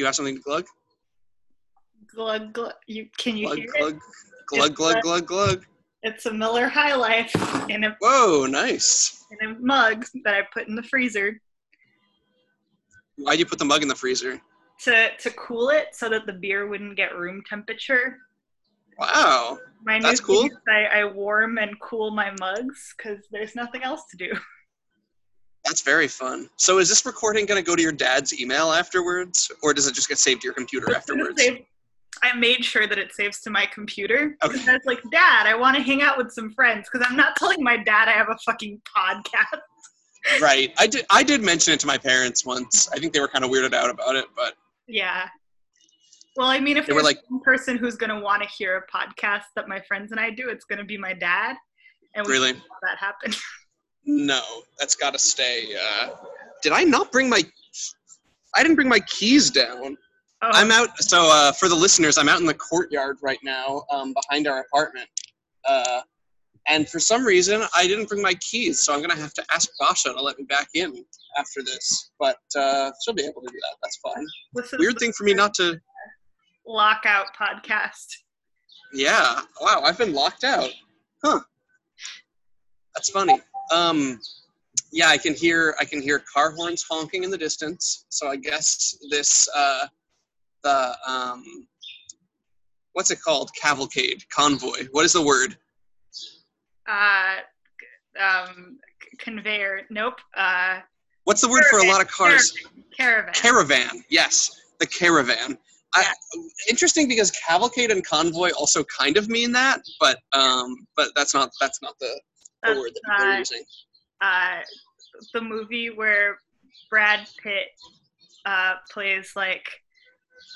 Do you have something to glug? Glug glug. You can you Glug, hear glug, it? glug, It's glug, glug, glug. It's a Miller High Life in a Whoa, nice. in a mug that I put in the freezer Why do you put the mug in the freezer? to to cool it so that the beer wouldn't get room temperature. Wow. My That's cool. I, I warm and cool my mugs because there's nothing else to do. That's very fun. So is this recording going to go to your dad's email afterwards, or does it just get saved to your computer afterwards? save- I made sure that it saves to my computer. Okay. Because I was like, Dad, I want to hang out with some friends because I'm not telling my dad I have a fucking podcast. Right. I did. I did mention it to my parents once. I think they were kind of weirded out about it, but Yeah. Well, I mean, if They were there's like- one person who's going to want to hear a podcast that my friends and I do, it's going to be my dad. And we Really? that happen. no, that's got to stay. Uh, did I not bring my? I didn't bring my keys down. Oh, I'm out. So uh, for the listeners, I'm out in the courtyard right now, um, behind our apartment. Uh, and for some reason, I didn't bring my keys, so I'm gonna have to ask Basha to let me back in after this. But uh, she'll be able to do that. That's fine. Weird thing for me not to. lockout podcast. Yeah. Wow. I've been locked out. Huh. That's funny. Um, yeah, I can hear I can hear car horns honking in the distance. So I guess this uh, the um, what's it called? Cavalcade, convoy. What is the word? Uh, um, conveyor. Nope. Uh, What's the word for a lot of cars? caravan. Caravan. Yes, the caravan. I, interesting because cavalcade and convoy also kind of mean that, but um, but that's not that's not the That's, word that people are uh, using. uh, the movie where Brad Pitt uh, plays like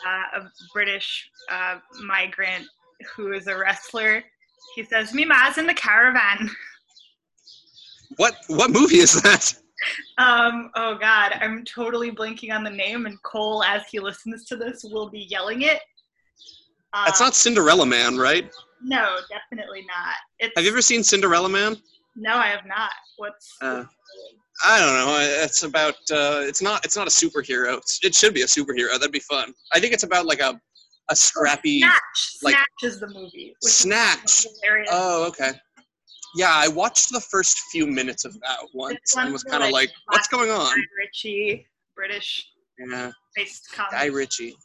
uh, a British uh, migrant who is a wrestler. He says, "Me ma's in the caravan." What what movie is that? Um, oh God, I'm totally blanking on the name, and Cole, as he listens to this, will be yelling it. That's not Cinderella Man, right? No, definitely not. It's, Have you ever seen Cinderella Man? No, I have not. What's? Uh, I don't know. It's about. Uh, it's not. It's not a superhero. It's, it should be a superhero. That'd be fun. I think it's about like a a scrappy. Snatch. like- Snatch is the movie. Snatch. Oh, okay. Yeah, I watched the first few minutes of that once and was kind of like, "What's going on?" Guy Ritchie, British Yeah, based. Guy Ritchie.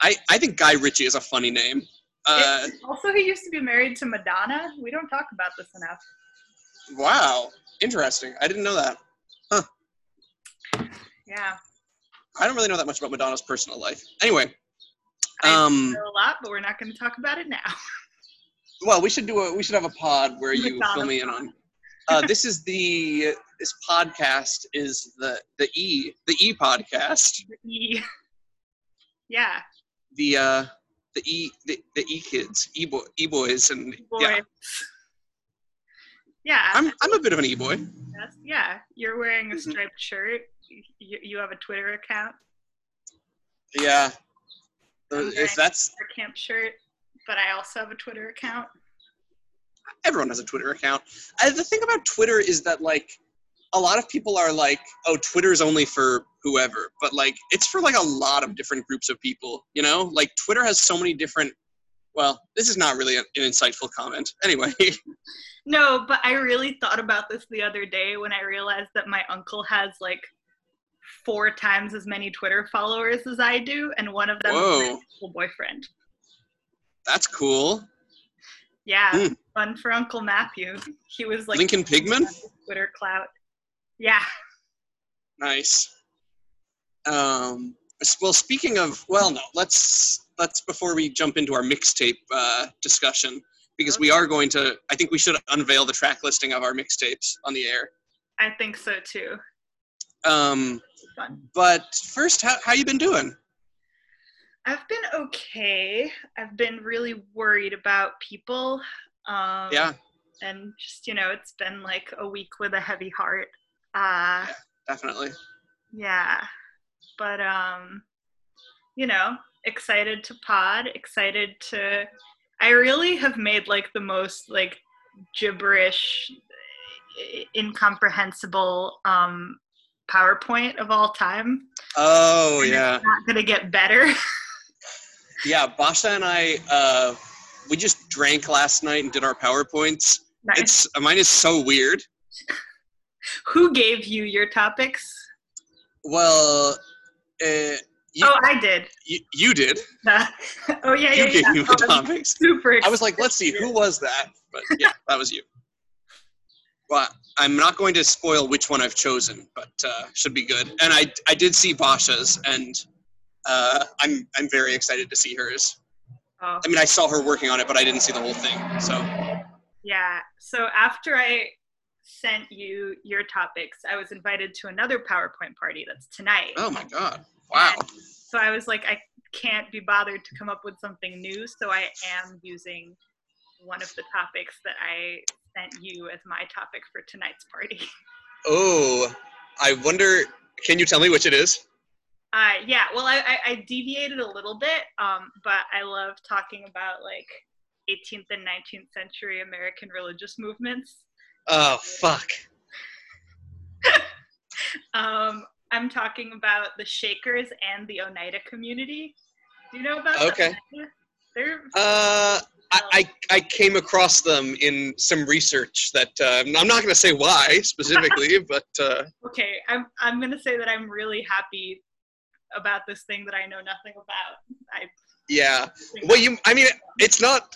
I I think Guy Ritchie is a funny name. Uh, also, he used to be married to Madonna. We don't talk about this enough. Wow, interesting. I didn't know that. Huh. Yeah, I don't really know that much about Madonna's personal life. Anyway, I um, know a lot, but we're not going to talk about it now. well, we should do a we should have a pod where you Madonna fill me in on. Uh, this is the this podcast is the the E the E podcast E- yeah, the uh the E the, the E kids E boy E boys and boy. yeah Yeah, I'm I'm a bit of an E boy. that's, yeah. You're wearing a Mhm. striped shirt. You, you have a Twitter account. Yeah, Uh, if that's a camp shirt, but I also have a Twitter account. everyone has a Twitter account. Uh, the thing about Twitter is that like a lot of people are like, oh, Twitter's only for whoever, but like it's for like a lot of different groups of people. You know, like Twitter has so many different. Well, this is not really an, insightful comment. Anyway, No, but I really thought about this the other day when I realized that my uncle has like four times as many Twitter followers as I do, and one of them is my Whoa. boyfriend. that's cool. Yeah, Hmm. fun for Uncle Matthew. He was like Lincoln Pigman, Twitter clout. Yeah. nice. Um, well, speaking of, well, no, let's let's before we jump into our mixtape uh, discussion because we are going to. I think we should unveil the track listing of our mixtapes on the air. I think so too. Um, but first, how how you been doing? I've been okay. I've been really worried about people. Um, Yeah, And just, you know, it's been like a week with a heavy heart. Uh, definitely. yeah. But, um, you know, excited to pod, excited to. I really have made like the most like gibberish, incomprehensible um, PowerPoint of all time. Oh and yeah, It's not gonna get better. yeah. Basha and I, uh, we just drank last night and did our powerpoints. Nice. It's mine is so weird. Who gave you your topics? Well, uh, you, oh, I did. you, you did. Uh, oh yeah, yeah, You gave yeah. me Oh, the I'm topics. super. I was like, let's see, who was that? But yeah, that was you. Well, I'm not going to spoil which one I've chosen, but uh, should be good. And I, I did see Basha's, and uh, I'm, I'm very excited to see hers. Oh, I mean, I saw her working on it, but I didn't see the whole thing. So, yeah. So after I sent you your topics, I was invited to another PowerPoint party that's tonight. oh my god, wow. So I was like, I can't be bothered to come up with something new, so I am using one of the topics that I sent you as my topic for tonight's party. Oh, I wonder. Can you tell me which it is? Uh, yeah, well, I, I, I deviated a little bit, um, but I love talking about like 18th and 19th century American religious movements. Oh fuck. Um, I'm talking about the Shakers and the Oneida community. Do you know about the Okay. They're Uh, I, I, came across them in some research that uh, I'm not going to say why specifically, but uh, okay. I'm I'm gonna say that I'm really happy about this thing that I know nothing about. I yeah. Well, you. I mean, it's not.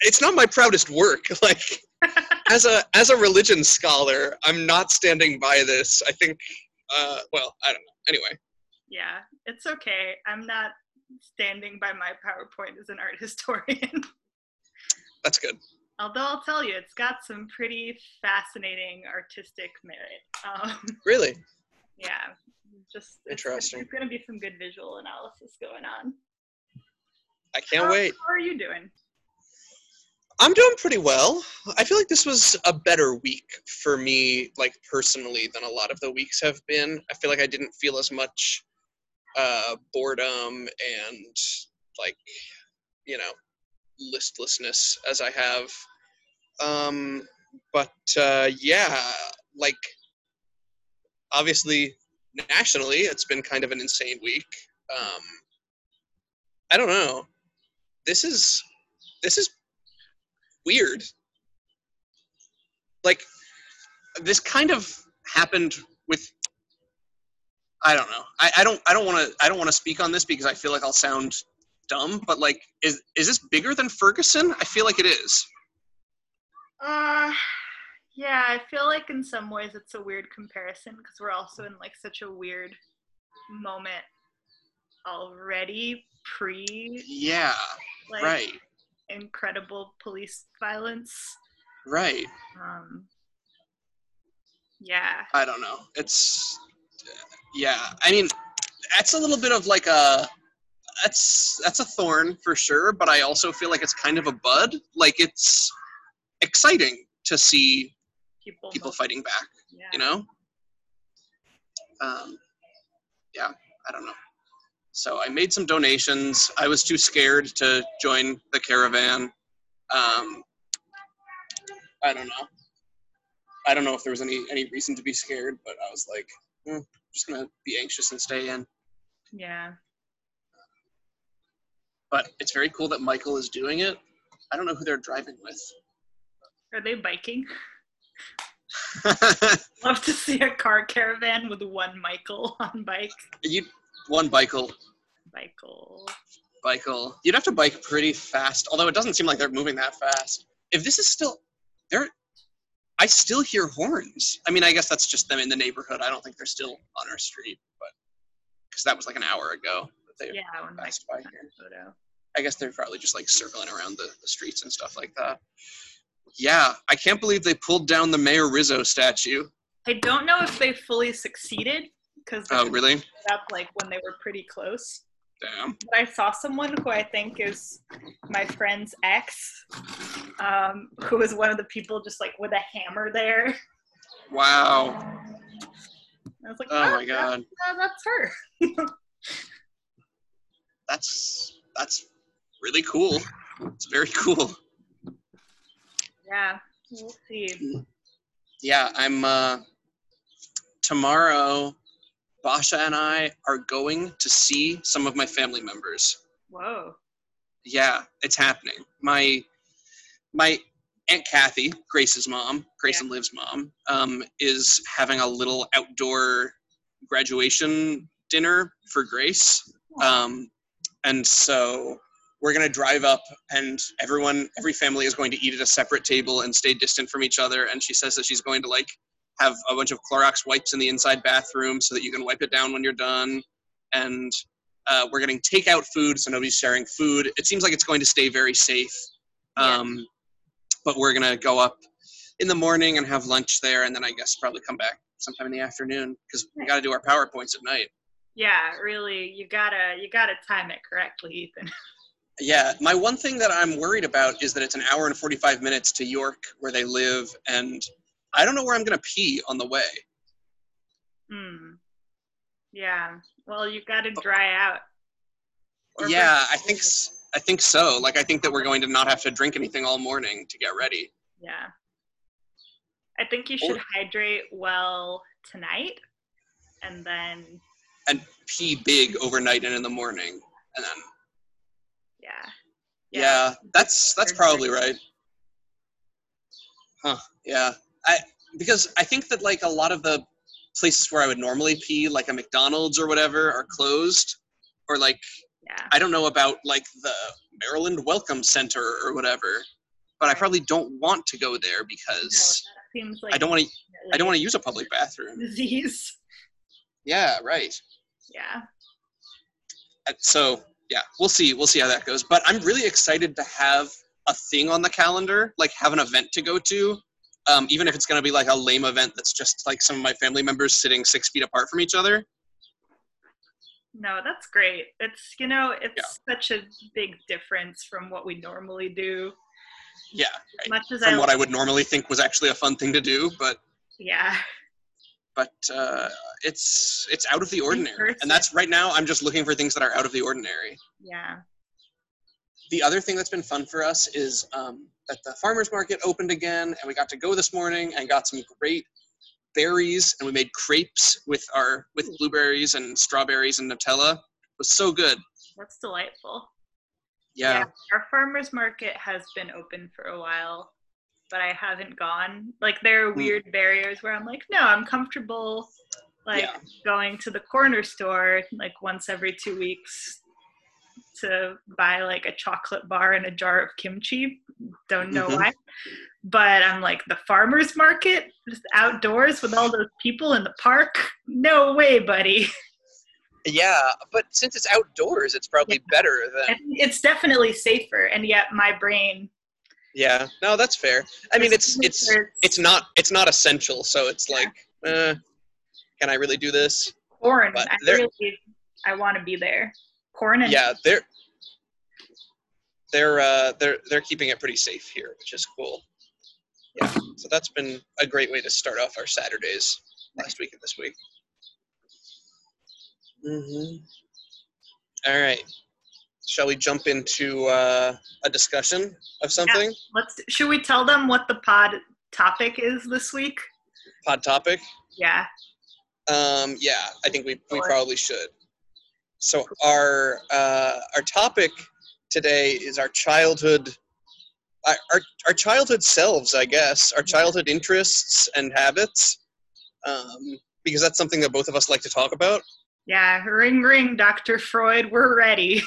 It's not my proudest work. Like, as a as a religion scholar, I'm not standing by this. I think. Uh, well, I don't know. Anyway, yeah, it's okay. I'm not standing by my PowerPoint as an art historian. that's good. Although I'll tell you, it's got some pretty fascinating artistic merit. Um, Really yeah, just Interesting. There's going to be some good visual analysis going on. I can't how, wait. How are you doing? I'm doing pretty well. I feel like this was a better week for me, like personally, than a lot of the weeks have been. I feel like I didn't feel as much uh, boredom and like, you know, listlessness as I have. Um, but uh, yeah, like, obviously, nationally, it's been kind of an insane week. Um, I don't know. This is this is weird. Like this kind of happened with I don't know. I, I don't I don't wanna I don't wanna speak on this because I feel like I'll sound dumb, but like is is this bigger than Ferguson? I feel like it is. Uh, yeah, I feel like in some ways it's a weird comparison because we're also in like such a weird moment already pre Yeah. like Right. Incredible police violence. Right. Um, yeah, I don't know. It's yeah. I mean, that's a little bit of like a that's that's a thorn for sure. But I also feel like it's kind of a bud. Like it's exciting to see people. people fighting back. Yeah. You know. Um, yeah. I don't know. So I made some donations. I was too scared to join the caravan. Um, I don't know. I don't know if there was any any reason to be scared, but I was like, "Hmm, I'm just gonna be anxious and stay in. Yeah. But it's very cool that Michael is doing it. I don't know who they're driving with. Are they biking? Love to see a car caravan with one Michael on bike. you one Michael, Michael. Michael. You'd have to bike pretty fast, although it doesn't seem like they're moving that fast. If this is still, they're, I still hear horns. I mean, I guess that's just them in the neighborhood. I don't think they're still on our street, but because that was like an hour ago that they Yeah, passed by here. photo. I guess they're probably just like circling around the, the streets and stuff like that. Yeah, I can't believe they pulled down the Mayor Rizzo statue. I don't know if they fully succeeded because Oh, really? up like when they were pretty close. Damn. But I saw someone who I think is my friend's ex, um, who was one of the people just like with a hammer there. Wow. I was like, Oh my that- god. that- that's her. That's that's really cool. It's very cool. yeah, we'll see. Yeah, I'm uh tomorrow Basha and I are going to see some of my family members. Whoa. Yeah, it's happening. My my aunt Kathy, Grace's mom, Grace Yeah. and Liv's mom, um, is having a little outdoor graduation dinner for Grace. Um, and so we're gonna drive up, and everyone, every family is going to eat at a separate table and stay distant from each other. And she says that she's going to like have a bunch of Clorox wipes in the inside bathroom so that you can wipe it down when you're done. And uh, we're getting takeout food, so nobody's sharing food. It seems like it's going to stay very safe. Yeah. Um, but we're gonna go up in the morning and have lunch there, and then I guess probably come back sometime in the afternoon because we got to do our powerpoints at night. Yeah, really, you gotta you gotta time it correctly, Ethan. Yeah, my one thing that I'm worried about is that it's an hour and 45 minutes to York, where they live, and I don't know where I'm gonna pee on the way. Hmm. Yeah. Well, you gotta dry out. Or yeah, I think I think so. Like I think that we're going to not have to drink anything all morning to get ready. Yeah. I think you should Or- hydrate well tonight, and then and pee big overnight and in the morning, and then yeah. yeah, that's that's probably right. Huh? Yeah, I because I think that like a lot of the places where I would normally pee, like a McDonald's or whatever, are closed, or like Yeah. I don't know about like the Maryland Welcome Center or whatever, but I probably don't want to go there because seems like I don't want to. I don't want to use a public bathroom. disease. Yeah, right. Yeah. Uh, So yeah, we'll see. We'll see how that goes. But I'm really excited to have a thing on the calendar, like have an event to go to. Um, even if it's going to be like a lame event that's just like some of my family members sitting six feet apart from each other. No, that's great. It's you know, it's such a big difference from what we normally do. Yeah, right. much as From I what I would normally think was actually a fun thing to do, but yeah. but uh, it's it's out of the ordinary, and that's right now. I'm just looking for things that are out of the ordinary. Yeah. the other thing that's been fun for us is um, that the farmers market opened again and we got to go this morning and got some great berries and we made crepes with our with blueberries and strawberries and nutella it was so good That's delightful. yeah, Our farmers market has been open for a while, but I haven't gone. Like there are Hmm. weird barriers where I'm like, no, I'm comfortable like Yeah. going to the corner store like once every two weeks to buy like a chocolate bar and a jar of kimchi. Don't know Mhm. why. But I'm like the farmers market, just outdoors with all those people in the park. No way, buddy. yeah but since it's outdoors it's probably better than It's definitely safer, and yet my brain. yeah no that's fair i mean it's it's it's not it's not essential so it's Yeah. like uh, can i really do this but I really, I want to be there. Corn and yeah they're they're uh they're they're keeping it pretty safe here which is cool yeah so that's been a great way to start off our saturdays last week and this week mm-hmm. all right shall we jump into uh, a discussion of something let's. Should we tell them what the pod topic is this week? pod topic Yeah. Um, yeah, I think we, we probably should. So our uh, our topic today is our childhood, our, our childhood selves, I guess, our childhood interests and habits, um, because that's something that both of us like to talk about. Yeah. Ring ring, Dr. Freud. We're ready.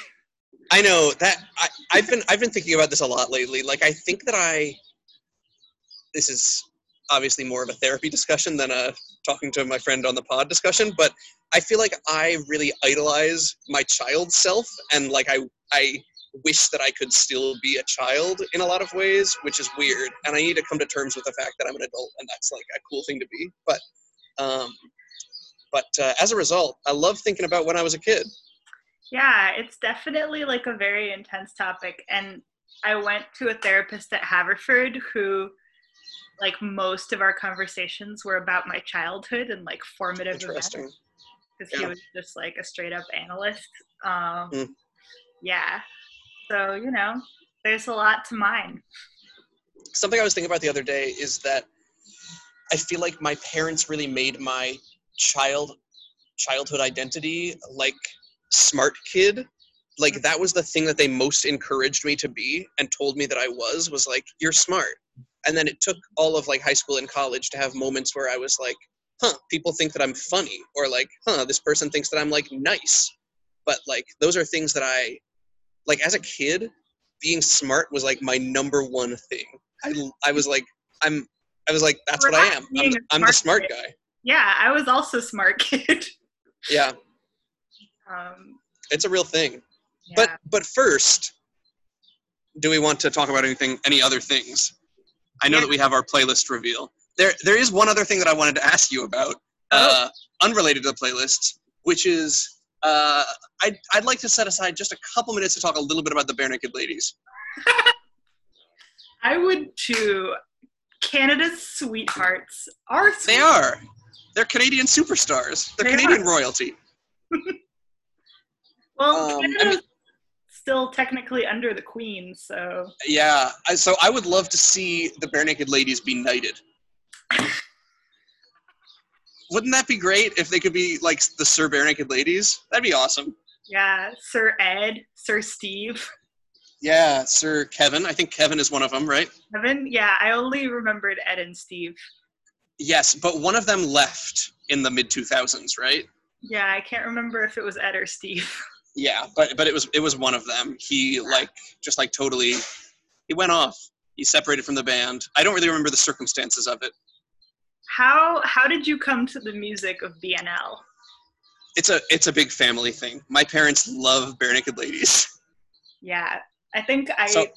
I know that I, I've been I've been thinking about this a lot lately. Like I think that I this is obviously more of a therapy discussion than a talking to my friend on the pod discussion, but I feel like I really idolize my child self and like I I wish that I could still be a child in a lot of ways, which is weird. And I need to come to terms with the fact that I'm an adult and that's like a cool thing to be. But um but uh, as a result, I love thinking about when I was a kid. Yeah, it's definitely like a very intense topic. And I went to a therapist at Haverford who, like, most of our conversations were about my childhood and like formative events Because he was just like a straight up analyst. Um, Mm. Yeah. So, you know, there's a lot to mine. something I was thinking about the other day is that I feel like my parents really made my child childhood identity, like smart kid, like that was the thing that they most encouraged me to be and told me that I was was like you're smart. And then it took all of like high school and college to have moments where I was like, huh, people think that I'm funny or like, huh, this person thinks that I'm like nice. But like those are things that I like as a kid, being smart was like my number one thing. I I was like I'm I was like that's what I am. I'm, I'm the smart kid. guy. Yeah, I was also smart kid. Yeah. um, It's a real thing. yeah. But but first, do we want to talk about anything any other things? I know Yeah. that we have our playlist reveal. There there is one other thing that I wanted to ask you about, uh, unrelated to the playlist, which is uh, I'd, I'd like to set aside just a couple minutes to talk a little bit about the Barenaked Ladies. I would too. Canada's sweethearts are They are. They're Canadian superstars. They're They Canadian are. royalty. Well, Um, I mean- still technically under the Queen, so Yeah. I, so I would love to see the Barenaked Ladies be knighted. Wouldn't that be great if they could be like the Sir Barenaked Ladies? That'd be awesome. yeah, Sir Ed, Sir Steve, Yeah, Sir Kevin. I think Kevin is one of them, right? Kevin. Yeah, I only remembered Ed and Steve. Yes, but one of them left in the mid 2000s, right? Yeah, I can't remember if it was Ed or Steve. Yeah, but but it was it was one of them. He like just like totally he went off. He separated from the band. I don't really remember the circumstances of it. How how did you come to the music of BNL? It's a it's a big family thing. My parents love Barenaked Ladies. Yeah, I think I So-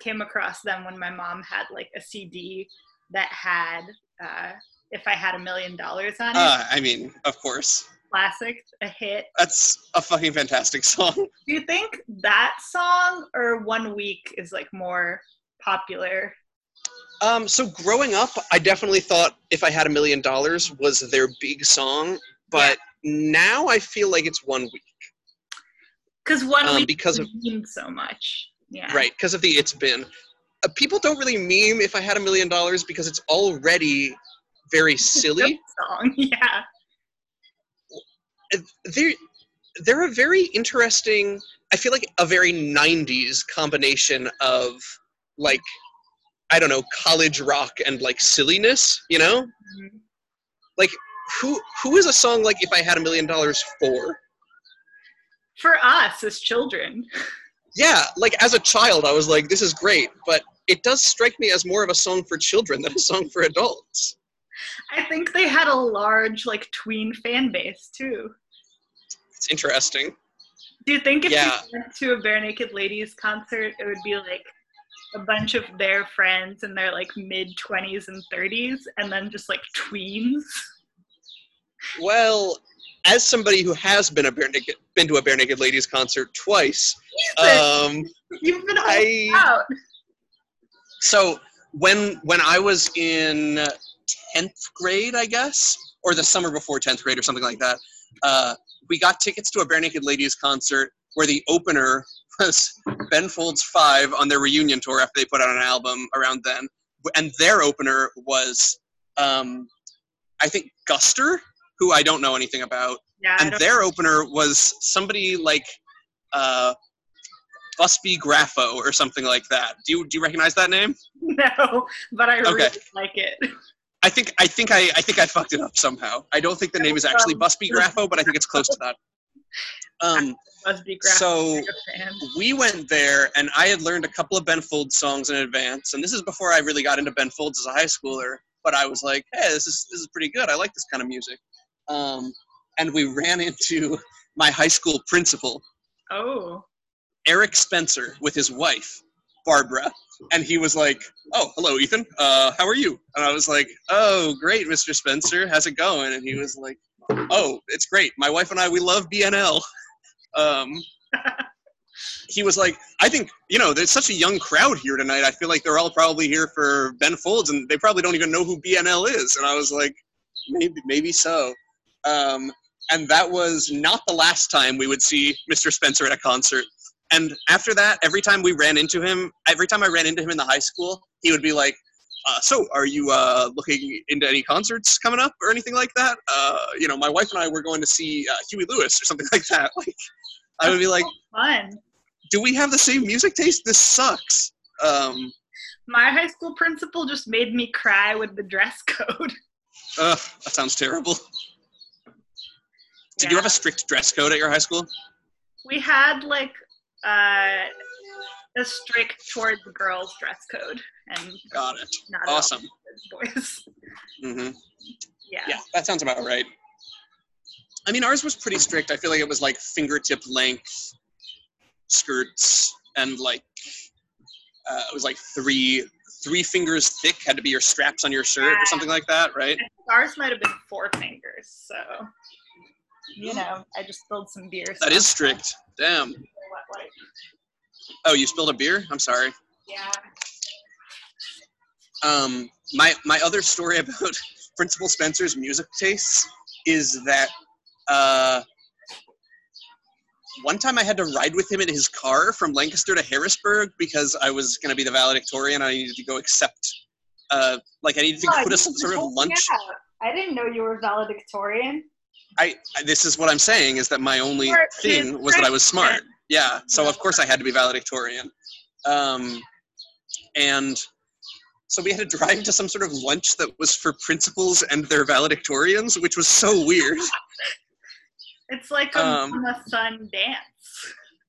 came across them when my mom had like a CD that had uh, "If I Had a Million Dollars" on it. Uh, I mean, of course. Classic, a hit. That's a fucking fantastic song. Do you think that song or "One Week" is like more popular? Um, so growing up, I definitely thought "If I Had a Million Dollars" was their big song, but now I feel like it's one week. Because "One Um, Week" because of- means so much. Yeah. right because of the it's been uh, people don't really meme if i had a million dollars because it's already very silly Song. Yeah. Uh, they're they're a very interesting i feel like a very 90s combination of like i don't know college rock and like silliness you know Mhm. who who is a song like if i had a million dollars for For us as children. yeah like as a child i was like this is great but it does strike me as more of a song for children than a song for adults I think they had a large like tween fan base too. it's interesting Do you think if Yeah. you went to a Barenaked Ladies concert, it would be like a bunch of their friends in their like mid 20s and 30s and then just like tweens? Well, as somebody who has been a bare naked, been to a barenaked ladies concert twice, um, You've been I out. so when when I was in tenth grade, I guess, or the summer before tenth grade, or something like that, uh, we got tickets to a barenaked ladies concert where the opener was Ben Folds Five on their reunion tour after they put out an album around then, and their opener was, um, I think Guster, who I don't know anything about. Yeah, and their opener was somebody like uh, Busby Graffo or something like that. Do you do you recognize that name? No, but I really like it. I think I think I I think I fucked it up somehow. I don't think the name is actually Um, Busby Graffo, but I think it's close to that. Um, Must be so we went there, and I had learned a couple of Ben Folds songs in advance, and this is before I really got into Ben Folds as a high schooler. But I was like, hey, this is this is pretty good. I like this kind of music. Um, and we ran into my high school principal, Oh. Eric Spencer with his wife, Barbara. And he was like, Oh, hello, Ethan. Uh, how are you? And I was like, Oh, great, Mr. Spencer. How's it going? And he was like, Oh, it's great. My wife and I, we love BNL. Um, he was like, I think, you know, there's such a young crowd here tonight. I feel like they're all probably here for Ben Folds and they probably don't even know who BNL is. And I was like, maybe, maybe so. Um, and that was not the last time we would see Mr. Spencer at a concert. And after that, every time we ran into him, every time I ran into him in the high school, he would be like, uh, so are you uh, looking into any concerts coming up or anything like that? Uh, you know, my wife and I were going to see uh, Huey Lewis or something like that. Like, I would be like, Fun. do we have the same music taste? This sucks. Um, My high school principal just made me cry with the dress code. ugh, that sounds terrible. Did you have a strict dress code at your high school? we had like uh, a strict towards the girls dress code and Got it. Awesome. boys. hmm Yeah. Yeah, that sounds about right. I mean, ours was pretty strict. I feel like it was like fingertip length skirts and like uh, it was like three three fingers thick had to be your straps on your shirt or something like that, right? Ours might have been four fingers, so you know, I just spilled some beer. so That is strict. Damn. Oh, you spilled a beer? I'm sorry. Yeah. Um, my my other story about Principal Spencer's music tastes is that uh, one time I had to ride with him in his car from Lancaster to Harrisburg because I was going to be the valedictorian. I needed to go accept, uh, like I needed to Oh, a some sort of me lunch. out. I didn't know you were valedictorian. I, I this is what I'm saying is that my only Smart thing was that I was smart. Yeah, so of course I had to be valedictorian. Um, and so we had to drive to some sort of lunch that was for principals and their valedictorians, which was so weird. It's like a Um, mama son dance.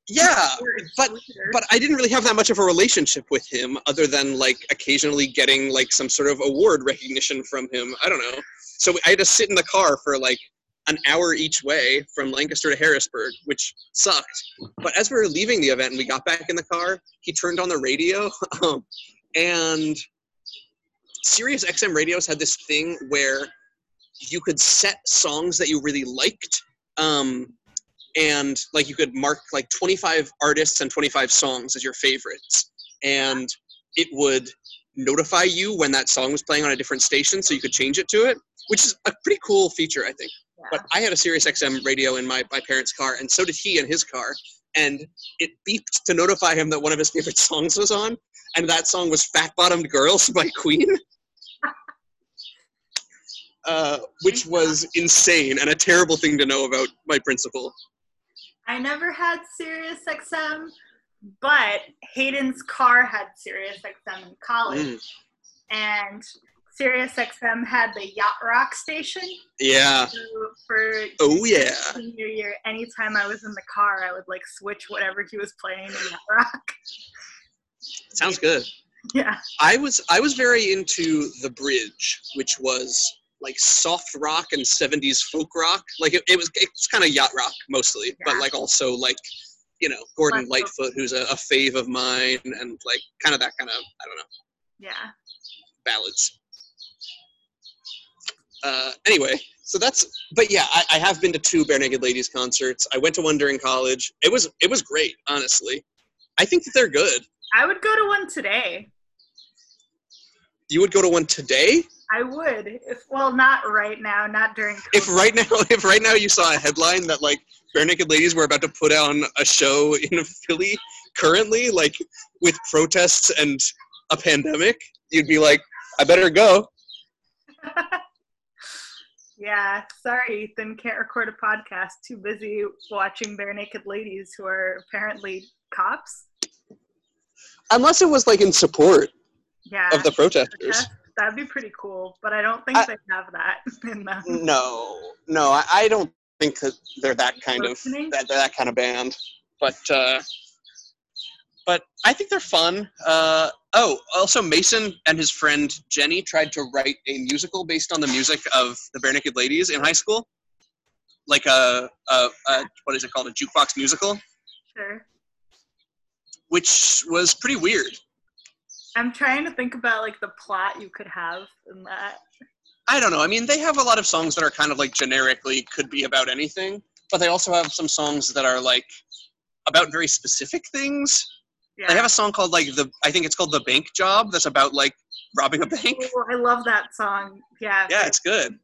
Yeah, but- but I didn't really have that much of a relationship with him other than like occasionally getting like some sort of award recognition from him. I don't know. So I had to sit in the car for like an hour each way from Lancaster to Harrisburg, which sucked. But as we were leaving the event and we got back in the car, he turned on the radio um, and Sirius XM radios had this thing where you could set songs that you really liked um, and like you could mark like 25 artists and 25 songs as your favorites and it would notify you when that song was playing on a different station so you could change it to it which is a pretty cool feature i think Yeah. but i had a sirius xm radio in my, my parents car and so did he in his car and it beeped to notify him that one of his favorite songs was on and that song was fat bottomed girls by queen. Uh, which was insane and a terrible thing to know about my principal. I never had Sirius XM, but Hayden's car had Sirius XM in college, Mm, and Sirius XM had the Yacht Rock station. yeah So for oh yeah senior year, anytime I was in the car, I would like switch whatever he was playing to Yacht Rock. sounds good Yeah, I was I was very into the bridge, which was like soft rock and 70s folk rock. Like it, it was it's kind of yacht rock mostly, but like also like you know Gordon Lightfoot, who's a, a fave of mine, and like kind of that kind of I don't know yeah. ballads. Uh, anyway, so that's but yeah, I, I have been to two Barenaked Ladies concerts. I went to one during college. It was it was great, honestly. I think that they're good. I would go to one today. You would go to one today? I would, if well, not right now, not during. if right now if right now you saw a headline that like barenaked ladies were about to put on a show in philly currently like with protests and a pandemic you'd be like i better go yeah, sorry, Ethan can't record a podcast. Too busy watching barenaked ladies who are apparently cops. unless it was like in support Yeah, of the protesters protest, that'd be pretty cool. But I don't think I- they have that in them. no no I, I don't think that they're that kind of that, they're that kind of band but uh but i think they're fun. Uh oh also mason and his friend jenny tried to write a musical based on the music of the barenaked ladies in high school. Like a, a, a what is it called? A jukebox musical? Sure. which was pretty weird. I'm trying to think about like the plot you could have in that. i don't know. I mean they have a lot of songs that are kind of like generically could be about anything but they also have some songs that are like about very specific things Yeah. They have a song called like the I think it's called the Bank Job that's about like robbing a bank. Oh, I love that song. Yeah. Yeah, it's good.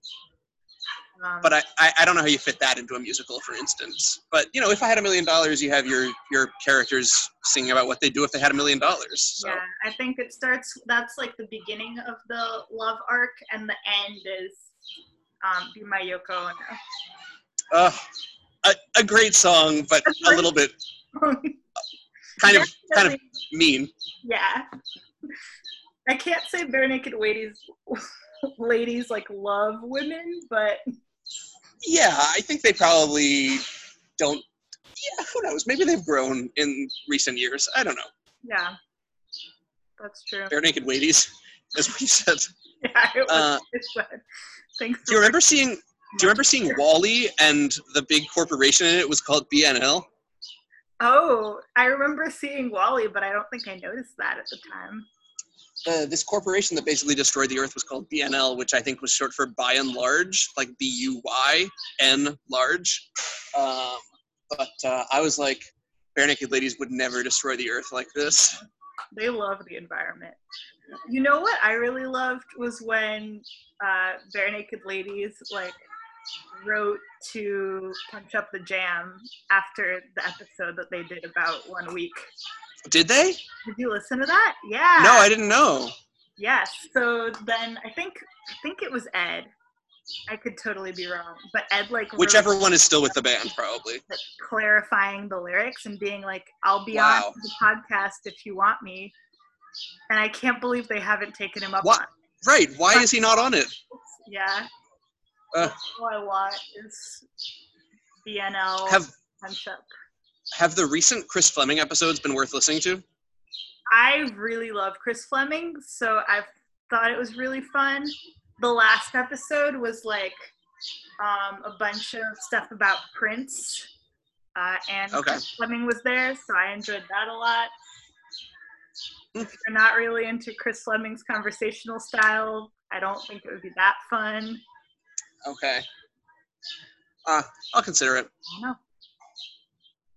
Um, but I, I I don't know how you fit that into a musical, for instance. But you know, if I had a million dollars, you have your your characters singing about what they do if they had a million dollars. Yeah, I think it starts. That's like the beginning of the love arc, and the end is um, "Be My Yoko Ono." uh, a, a great song, but a little bit kind of kind of mean. yeah. I can't say barenaked ladies, ladies like love women, but Yeah, I think they probably don't. Yeah, who knows? Maybe they've grown in recent years. I don't know. yeah, that's true. Bare naked ladies, what you said. Yeah, it was Uh. Thanks. do you remember seeing? Do you remember seeing WALL-E and the big corporation in it was called BNL? Oh, I remember seeing WALL-E, but I don't think I noticed that at the time. Uh, this corporation that basically destroyed the Earth was called BNL, which I think was short for by and large, like B U Y N large. Um, but uh, I was like, barenaked ladies would never destroy the Earth like this. They love the environment. You know what I really loved was when uh, Barenaked Ladies like wrote to Punch Up the Jam after the episode that they did about one week. Did they? Did you listen to that? Yeah. No, I didn't know. Yes. So then I think I think it was Ed. I could totally be wrong, but Ed like Whichever one is still with the band, probably. clarifying the lyrics and being like, "I'll be Wow. on the podcast if you want me." And I can't believe they haven't taken him up on. Right. Why is he not on it? Yeah. Uh. All I want is BNL Have up. have the recent Chris Fleming episodes been worth listening to? I really love Chris Fleming, so I thought it was really fun. The last episode was like um, a bunch of stuff about Prince, uh, and Okay. Chris Fleming was there, so I enjoyed that a lot. Hmm. If you're not really into Chris Fleming's conversational style, I don't think it would be that fun. Okay. Uh, I'll consider it. I.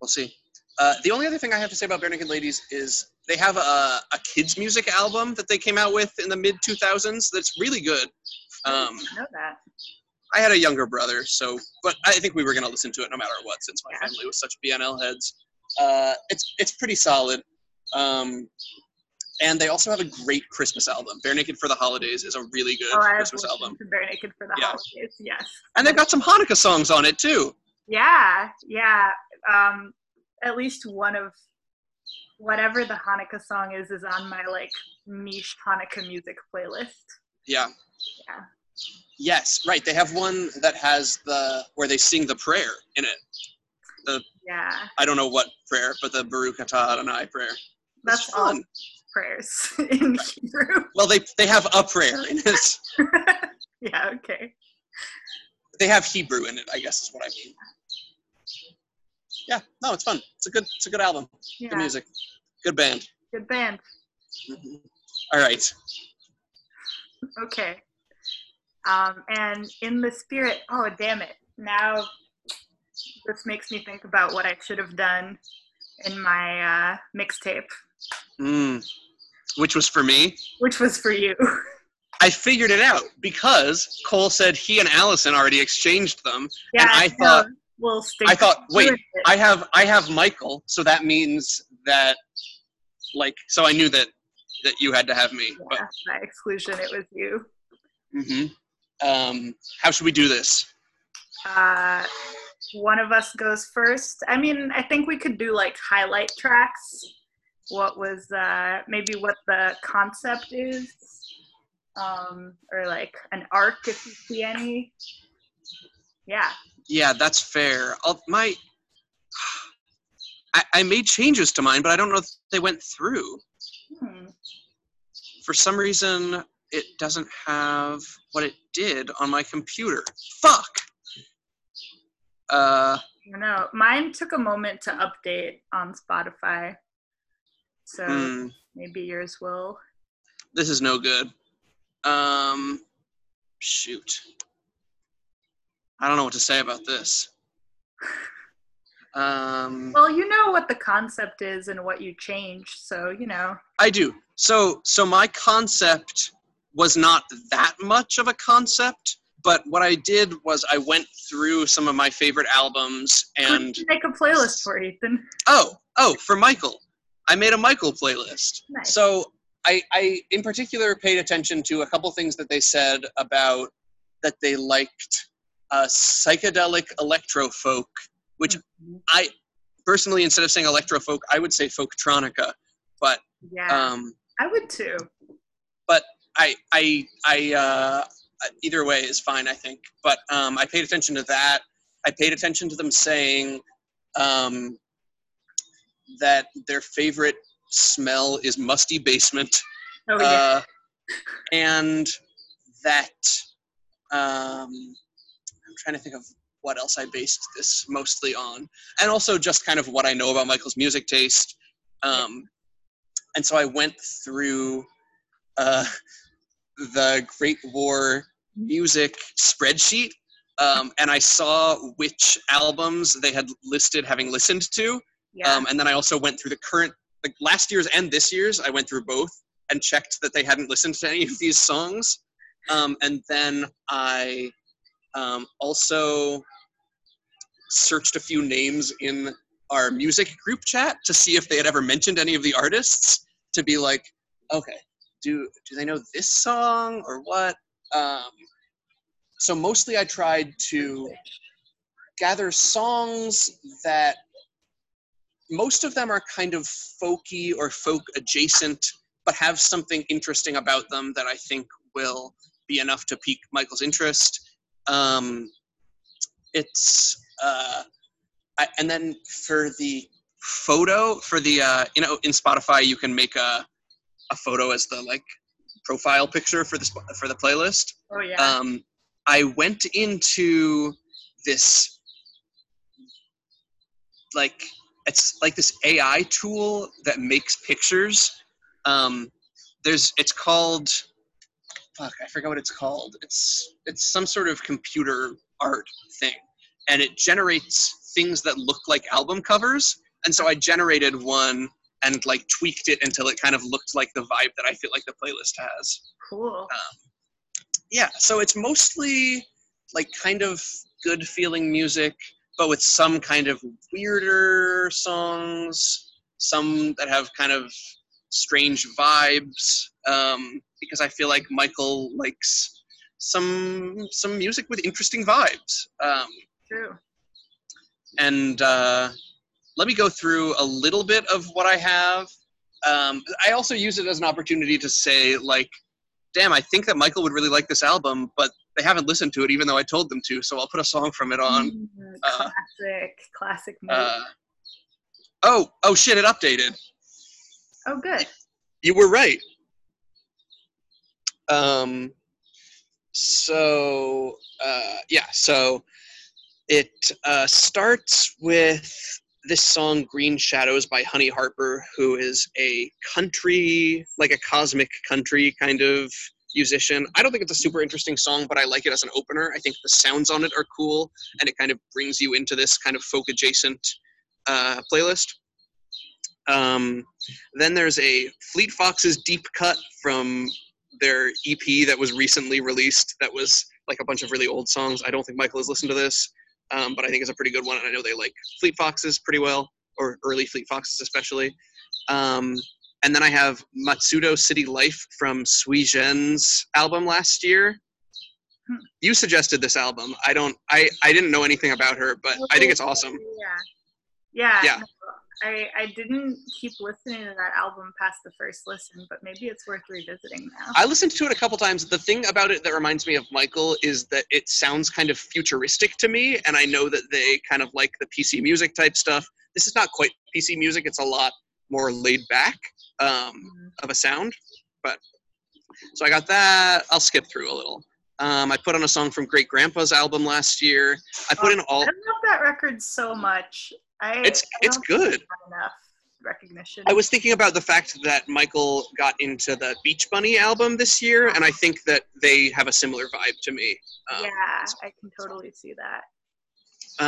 We'll see. Uh, the only other thing I have to say about Barenaked Ladies is they have a, a kids music album that they came out with in the mid 2000s that's really good. Um, I know that. I had a younger brother, so but I think we were gonna listen to it no matter what, since my Yeah. family was such BNL heads. Uh, it's it's pretty solid. Um, and they also have a great Christmas album. Barenaked for the Holidays is a really good Oh, Christmas album, Barenaked for the Yeah. holidays. Yes. and they've got some Hanukkah songs on it too. Yeah, yeah. Um, at least one of whatever the Hanukkah song is is on my like niche Hanukkah music playlist. Yeah. Yeah. Yes, right. They have one that has the where they sing the prayer in it. The Yeah, I don't know what prayer, but the Baruch Atah Adonai prayer. that's all fun. Prayers in Hebrew. Well, they they have a prayer in it. yeah, okay. They have Hebrew in it. I guess is what I mean. Yeah, no, it's fun. It's a good it's a good album. Yeah. Good music. Good band. good band. Mhm. All right. Okay. Um, and in the spirit, oh damn it! Now this makes me think about what I should have done in my uh, mixtape, Mm. Which was for me. which was for you. I figured it out because Cole said he and Allison already exchanged them. yeah, I no, thought- we'll I thought, wait. I have I have Michael, so that means that like so I knew that that you had to have me. But yeah, by exclusion, it was you. Mm-hmm. um, how should we do this? Uh, one of us goes first. I mean, I think we could do like highlight tracks. What was uh, maybe what the concept is, um, or like an arc if you see any. Yeah. Yeah, that's fair. I'll, my I, I made changes to mine, but I don't know if they went through. Hmm. For some reason, it doesn't have what it did on my computer. Fuck. Uh, I. Mine took a moment to update on Spotify, so hmm. maybe yours will. this is no good. Um, shoot. I don't know what to say about this. Um, Well, you know what the concept is and what you changed, so you know. I do. So, so my concept was not that much of a concept, but what I did was I went through some of my favorite albums and make a playlist for Ethan. Oh, oh, for Michael. I made a Michael playlist. Nice. So I, I in particular paid attention to a couple things that they said about that they liked uh, psychedelic electro folk, which Mhm. I personally instead of saying electro folk, I would say folktronica. But yeah, um, I would too. But I I I uh, either way is fine, I think. But um, I paid attention to that. I paid attention to them saying um, that their favorite smell is musty basement, Oh yeah. uh, and that um, I'm trying to think of what else I based this mostly on, and also just kind of what I know about Michael's music taste. Um, and so I went through uh, the Great War music spreadsheet, um, and I saw which albums they had listed having listened to. Yeah. Um, and then I also went through the current, like last year's and this year's, I went through both and checked that they hadn't listened to any of these songs. Um, and then I um, also searched a few names in our music group chat to see if they had ever mentioned any of the artists to be like, okay, do do they know this song or what? Um, so mostly I tried to gather songs that most of them are kind of folky or folk adjacent, but have something interesting about them that I think will be enough to pique Michael's interest. Um, it's uh, I, and then for the photo for the uh, you know in Spotify you can make a a photo as the like profile picture for the for the playlist oh yeah. um, I went into this like it's like this AI tool that makes pictures. Um, there's it's called fuck I forgot what it's called. It's it's some sort of computer art thing, and it generates things that look like album covers. And so I generated one and like tweaked it until it kind of looked like the vibe that I feel like the playlist has cool. yeah so it's mostly like kind of good feeling music but with some kind of weirder songs some that have kind of strange vibes um, because i feel like michael likes some some music with interesting vibes um, True. and uh, let me go through a little bit of what I have. Um, I also use it as an opportunity to say, like, damn, I think that Michael would really like this album, but they haven't listened to it, even though I told them to. So I'll put a song from it on. Mm, uh, classic, classic. Uh, oh, oh shit! It updated. oh good. You were right. Um, so uh, yeah, so it uh, starts with this song "Green Shadows" by Honey Harper, who is a country, like a cosmic country kind of musician. I don't think it's a super interesting song, but I like it as an opener. I think the sounds on it are cool, and it kind of brings you into this kind of folk adjacent uh, playlist. Um, then there's a Fleet Foxes deep cut from their EP that was recently released. That was like a bunch of really old songs. I don't think Michael has listened to this, um, but I think it's a pretty good one. And I know they like Fleet Foxes pretty well, or early Fleet Foxes especially. Um, and then I have Matsudo City Life from Sui Zhen's album last year. Hmm. You suggested this album. I don't. I I didn't know anything about her, but I think it's awesome. Yeah. Yeah. Yeah. I, I didn't keep listening to that album past the first listen, but maybe it's worth revisiting now. I listened to it a couple times. The thing about it that reminds me of Michael is that it sounds kind of futuristic to me, and I know that they kind of like the PC music type stuff. This is not quite PC music; it's a lot more laid back um, Mm, of a sound. But so I got that. I'll skip through a little. Um, I put on a song from Great Grandpa's album last year. I put in all. I love that record so much. I It's I it's good. enough recognition. I was thinking about the fact that Michael got into the Beach Bunny album this year, and I think that they have a similar vibe to me. Um, yeah, I can totally see that.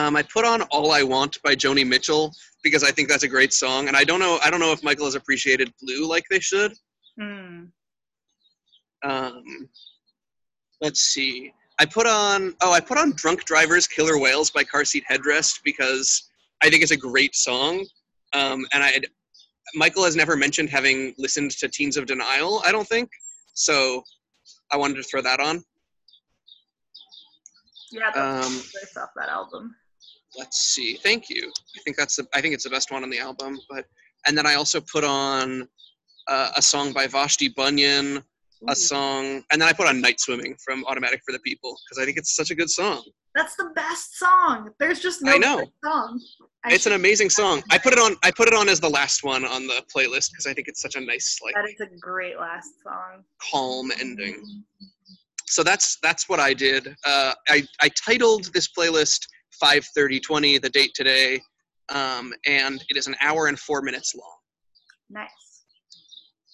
Um, I put on "All I Want" by Joni Mitchell because I think that's a great song, and I don't know I don't know if Michael has appreciated "Blue" like they should. Hmm. Um, let's see. I put on oh I put on Drunk Drivers Killer Whales by Car Seat Headrest because I think it's a great song. Um, and I Michael has never mentioned having listened to Teens of Denial, I don't think. So I wanted to throw that on. Yeah, that's Um, based off that album. Let's see thank you i think that's the i think it's the best one on the album but and then i also put on uh, a song by vashti bunyan Ooh, a song and then i put on night swimming from automatic for the people because i think it's such a good song That's the best song. There's just no I know. song. I it's an amazing song i put it on i put it on as the last one on the playlist because i think it's such a nice like That is a great last song. calm ending so that's that's what i did uh, I, I titled this playlist 53020 the date today um, and it is an hour and four minutes long Nice.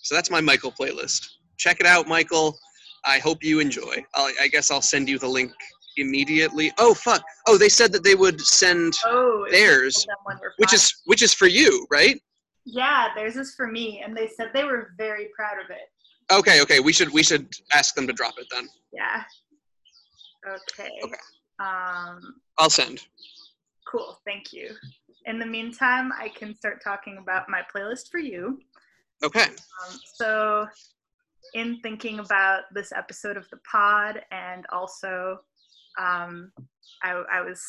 So that's my Michael playlist. Check it out, Michael. I hope you enjoy. I'll, I guess I'll send you the link immediately. Oh fuck! Oh, they said that they would send Oh, theirs, them when we're which is which is for you, right? yeah, theirs is for me, and they said they were very proud of it. Okay, okay. We should we should ask them to drop it then. Yeah. Okay. Okay. Um. I'll send. Cool. Thank you. In the meantime, I can start talking about my playlist for you. Okay. Um, so, in thinking about this episode of the pod, and also, um, I, I was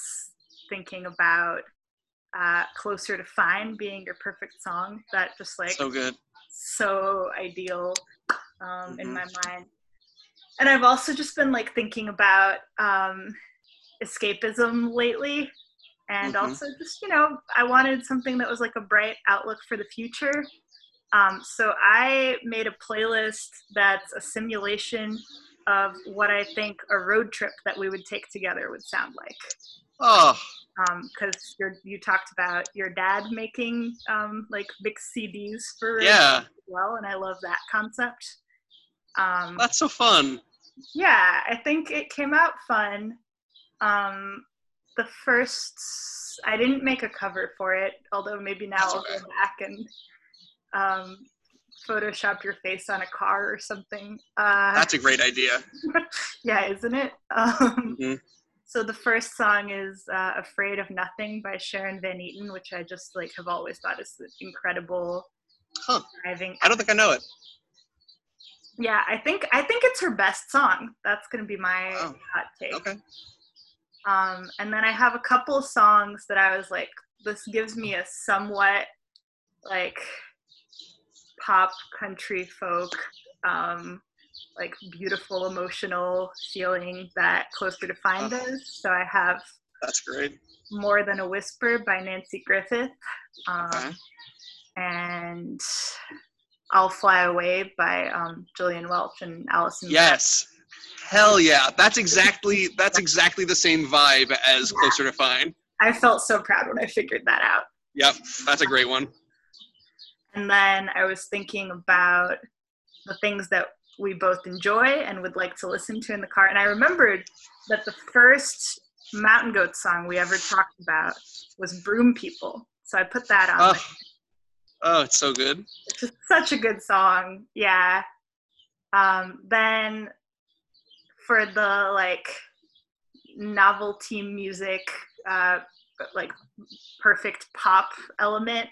thinking about uh, "Closer to Fine" being your perfect song. That just like So good. so ideal um, in Mhm. my mind. And I've also just been like thinking about um, escapism lately. And Mhm. also, just, you know, I wanted something that was like a bright outlook for the future. Um, so I made a playlist that's a simulation of what I think a road trip that we would take together would sound like Oh, because you you talked about your dad making um, like big CDs for yeah. well, and I love that concept. Um, That's so fun. yeah, I think it came out fun. Um, the first, I didn't make a cover for it, although maybe now I'll go back and um, Photoshop your face on a car or something. Uh, That's a great idea. yeah, isn't it? Um, Mhm. So the first song is uh, "Afraid of Nothing" by Sharon Van Etten, which I just like have always thought is incredible Huh. driving. I don't think I know it. Yeah, I think I think it's her best song. That's gonna be my Wow. hot take. Okay. Um, and then I have a couple songs that I was like, this gives me a somewhat like pop country folk, um, like beautiful emotional feeling that Closer to Fine Oh. does. So I have That's great. More Than a Whisper by Nanci Griffith, um, Okay. and I'll Fly Away by um, Gillian Welch and Alison. Yes. Hell yeah. That's exactly that's exactly the same vibe as Closer to Fine. I felt so proud when I figured that out. Yep. That's a great one. And then I was thinking about the things that we both enjoy and would like to listen to in the car. And I remembered that the first Mountain Goat song we ever talked about was Broom People. So I put that on. Oh. Oh, it's so good. It's such a good song. Yeah. Um, then for the like novelty music, uh, like perfect pop element,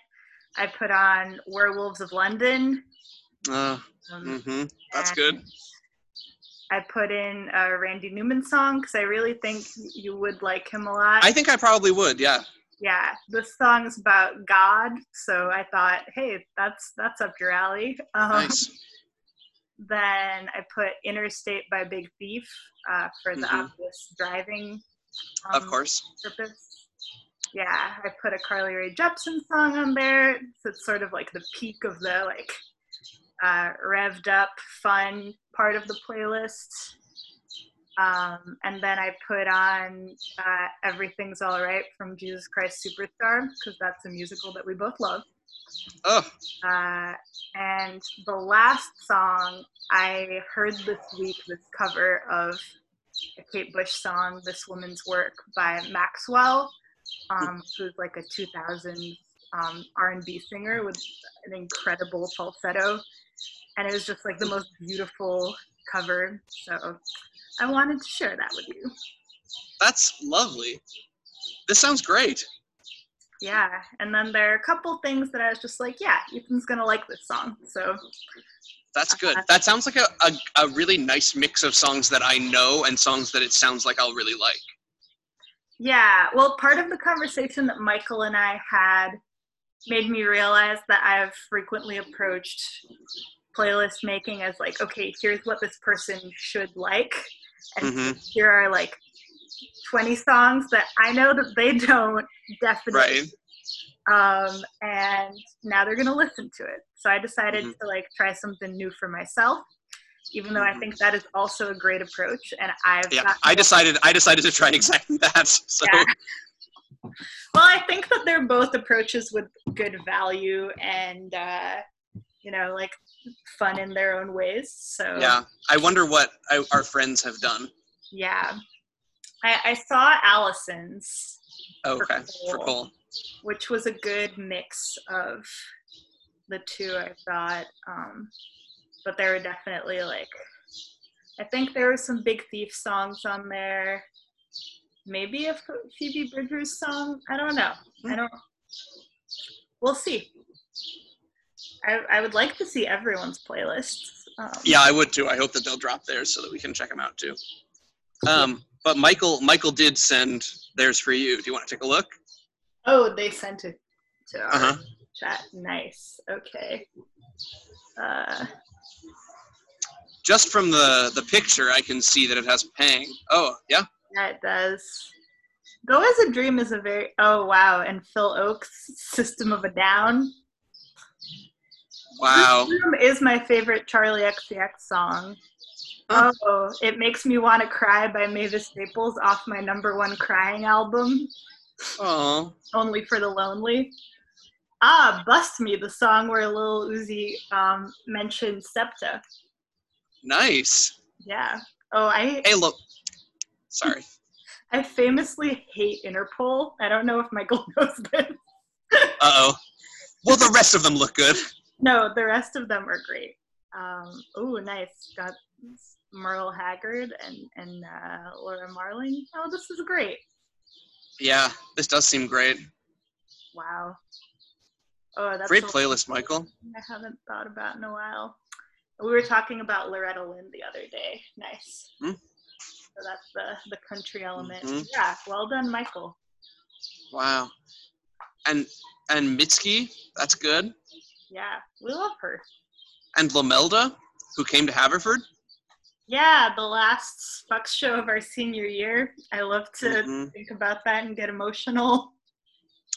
I put on Werewolves of London. Uh, Um, hmm That's good. I put in a Randy Newman song because I really think you would like him a lot. I think I probably would. Yeah. yeah, this song's about God, so I thought, hey, that's that's up your alley. Um, Nice. Then I put Interstate by Big Thief uh, for the Mhm. obvious driving Of um, course. purpose. Yeah, I put a Carly Rae Jepsen song on there. So it's sort of like the peak of the like uh, revved up, fun part of the playlist. Um, and then I put on uh, Everything's All Right from Jesus Christ Superstar because that's a musical that we both love. Oh, Uh, and the last song I heard this week, this cover of a Kate Bush song, "This Woman's Work" by Maxwell, um, who's like a 2000s um, R&B singer with an incredible falsetto, and it was just like the most beautiful cover. So I wanted to share that with you. That's lovely. This sounds great. Yeah, and then there are a couple things that I was just like, yeah, Ethan's gonna like this song. So That's good. That sounds like a, a, a really nice mix of songs that I know and songs that it sounds like I'll really like. Yeah, well, part of the conversation that Michael and I had made me realize that I've frequently approached playlist making as like, okay, here's what this person should like, and hmm here are like 20 songs that I know that they don't definitely. Right. Um, and now they're gonna listen to it. So I decided Mhm. to like try something new for myself, even though I think that is also a great approach. And I've Yeah, I decided I decided to try exactly that. So Yeah. Well, I think that they're both approaches with good value and uh, you know, like fun in their own ways. So yeah, I wonder what I, our friends have done. yeah. I, I saw Allison's, okay, for. Cole. which was a good mix of the two. I thought, um, but there were definitely like, I think there were some Big Thief songs on there. Maybe a Phoebe Bridgers song. I don't know. I don't. We'll see. I, I would like to see everyone's playlists. Um, Yeah, I would too. I hope that they'll drop theirs so that we can check them out too. Um, but Michael, Michael did send theirs for you. Do you want to take a look? Oh, they sent it to our Uh huh. chat. Nice. Okay. Uh, Just from the the picture, I can see that it has Pang. Oh, yeah. yeah, it does. Go as a Dream is a very. Oh, wow. And Phil Ochs' System of a Down. Wow. Room is my favorite Charli XCX song. Oh, It Makes Me Want to Cry by Mavis Staples off my number one crying album, Oh, Only for the Lonely. Ah, Bust Me, the song where Lil Uzi um, mentioned SEPTA. nice. Yeah. Oh, I Hey, look. Sorry. I famously hate Interpol. I don't know if Michael knows this. Uh oh. Well, the rest of them look good. No, the rest of them are great. Um, oh, nice. Got Merle Haggard and and uh, Laura Marling. Oh, this is great. Yeah, this does seem great. Wow. Oh, that's Great playlist, Michael. I haven't thought about in a while. We were talking about Loretta Lynn the other day. Nice. Hmm. So that's the the country element. Mhm. Yeah. Well done, Michael. Wow. And and Mitski, that's good. Yeah, we love her. And Lomelda, who came to Haverford. Yeah, the last Fox show of our senior year. I love to Mhm. think about that and get emotional.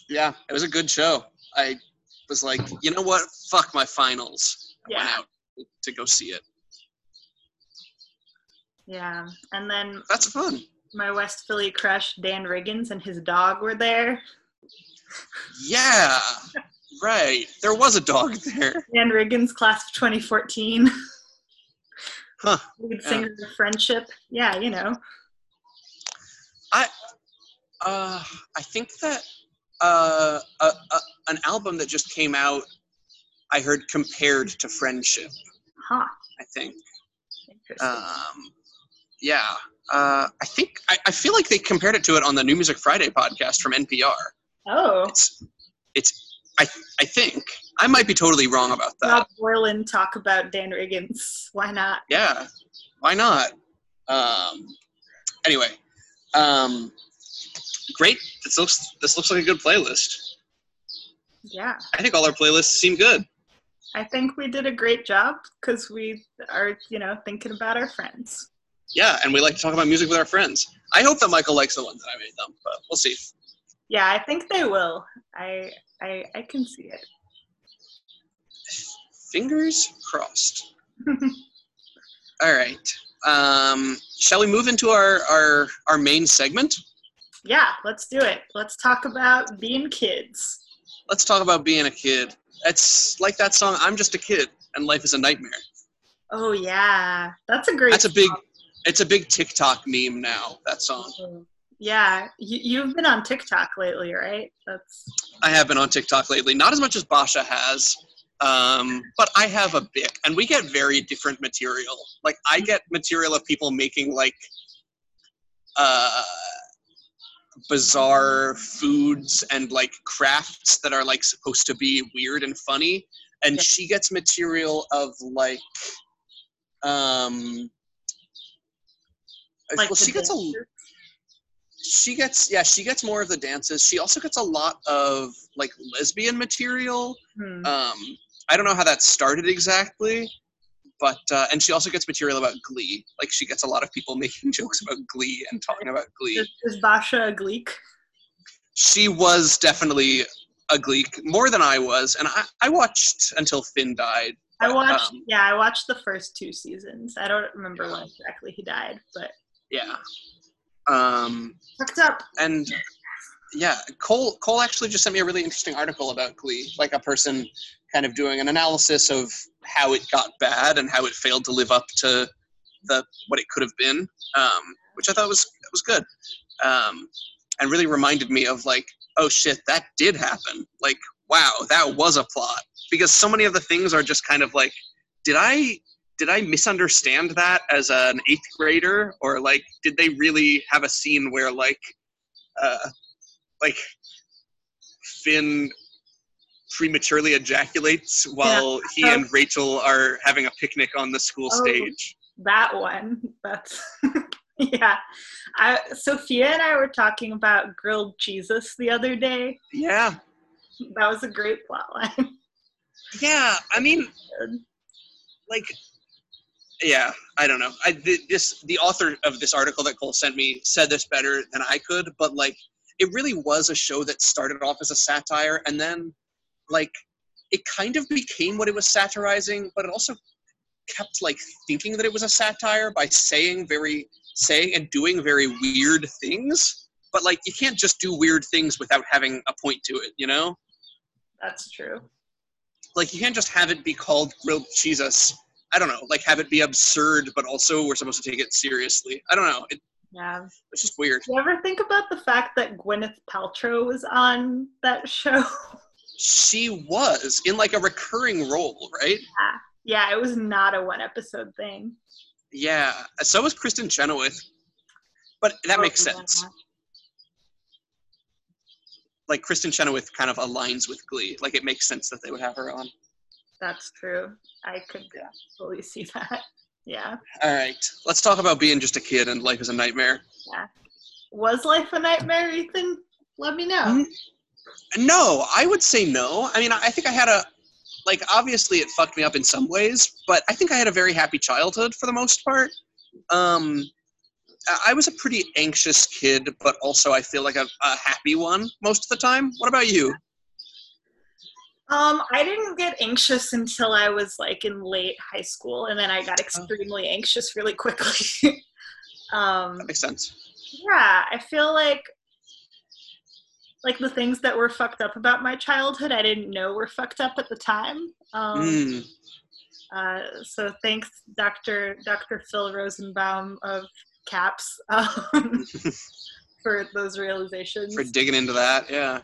Yeah, it was a good show. I was like, you know what? Fuck my finals. I went Yeah. out to go see it. Yeah, and then That's fun. my West Philly crush Dan Wriggins and his dog were there. Yeah. Right. There was a dog there. Dan Wriggins, class of 2014, Huh. lead Yeah. singer of Friendship. Yeah, you know. I Uh, I think that uh, a, a, an album that just came out, I heard compared to Friendship. Huh. I think. Interesting. Um, yeah. Uh, I think I, I feel like they compared it to it on the New Music Friday podcast from NPR. oh, It's it's I I think I might be totally wrong about that. Rob Borland talk about Dan Wriggins. Why not? Yeah, why not? Um, anyway, um, great. This looks this looks like a good playlist. Yeah, I think all our playlists seem good. I think we did a great job because we are, you know, thinking about our friends. Yeah, and we like to talk about music with our friends. I hope that Michael likes the ones that I made them, but we'll see. Yeah, I think they will. I I I can see it. Fingers crossed. All right. Um, shall we move into our, our our main segment? yeah, let's do it. Let's talk about being kids. Let's talk about being a kid. It's like that song "I'm Just a Kid" and life is a nightmare. Oh yeah, that's a great. That's a big. It's a big TikTok meme now. That song. Yeah, you, you've been on TikTok lately, right? That's I have been on TikTok lately, not as much as Basha has. Um, but I have a bit, and we get very different material. Like I get material of people making like uh, bizarre foods and like crafts that are like supposed to be weird and funny, and Yeah. she gets material of like um. Like well, she gets a. she gets yeah she gets more of the dances she also gets a lot of like lesbian material Hmm. um i don't know how that started exactly but uh, and she also gets material about glee like she gets a lot of people making jokes about glee and talking about glee Is, is Basha a Gleek? she was definitely a glee more than i was and i, I watched until finn died I watched. um, yeah, I watched the first two seasons. I don't remember when exactly he died, but yeah um fucked up. and yeah cole cole actually just sent me a really interesting article about glee like a person kind of doing an analysis of how it got bad and how it failed to live up to the what it could have been um, which i thought was was good. Um, and really reminded me of like oh shit that did happen. Like wow that was a plot. Because so many of the things are just kind of like did i did i misunderstand that as an eighth grader or like did they really have a scene where like uh like finn prematurely ejaculates while he and rachel are having a picnic on the school Oh. stage That one. That's yeah. I Sophia and I were talking about grilled Jesus the other day. yeah That was a great plot line. yeah i mean like yeah i don't know. I th- this the author of this article that cole sent me said this better than i could but like it really was a show that started off as a satire and then like it kind of became what it was satirizing but it also kept like thinking that it was a satire by saying very saying and doing very weird things. But like you can't just do weird things without having a point to it you know? That's true. like you can't just have it be called grilled jesus i don't know like have it be absurd but also we're supposed to take it seriously i don't know it, Yeah. it's just weird Do you ever think about the fact that Gwyneth Paltrow was on that show? she was in like a recurring role right yeah, Yeah, it was not a one episode thing. yeah so was kristin chenoweth but that makes Oh, yeah. sense like kristin chenoweth kind of aligns with glee like it makes sense that they would have her on That's true. I could Yeah. fully see that. Yeah. all right let's talk about being just a kid and life is a nightmare Yeah. Was life a nightmare, Ethan? Let me know. Mm. No, I would say no. I mean, I think I had a like obviously it fucked me up in some ways, but I think I had a very happy childhood for the most part. Um I- was a pretty anxious kid, but also I feel like a, a happy one most of the time. What about you? Um, I didn't get anxious until I was like in late high school, and then I Oh. got extremely anxious really quickly. um, That makes sense. yeah, I feel like like the things that were fucked up about my childhood, I didn't know were fucked up at the time. Um, Mm, uh, so thanks, Dr. Dr. Phil Rosenbaum of CAPS, um, for those realizations. for digging into that, yeah.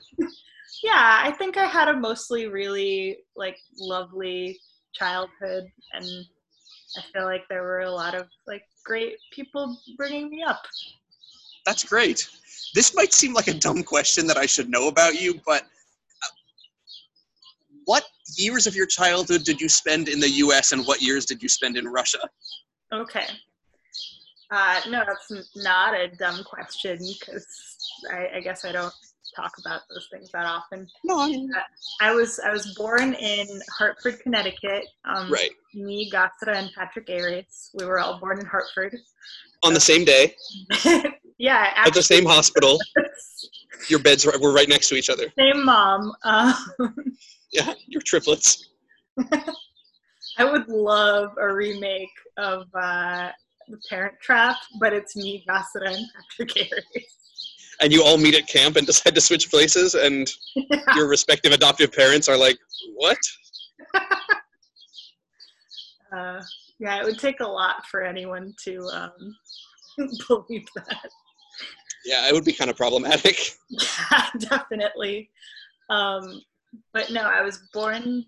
Yeah i think i had a mostly really like lovely childhood and i feel like there were a lot of like great people bringing me up That's great. This might seem like a dumb question that I should know about you, but uh, what years of your childhood did you spend in the US and what years did you spend in Russia? okay uh, no that's not a dumb question because I, I guess i don't talk about those things that often No, I mean, i was i was born in hartford connecticut um, right. me Gatsra, and patrick aries we were all born in hartford On the same day, yeah at the same hospital, your beds were were right next to each other. same mom um, Yeah, you're triplets. I would love a remake of uh, The Parent Trap, but it's me, Gassara, and Patrick Harris. And you all meet at camp and decide to switch places, and your respective adoptive parents are like, "What?" Uh, yeah, it would take a lot for anyone to um, believe that. Yeah, it would be kind of problematic. Yeah, definitely. Um, but no, I was born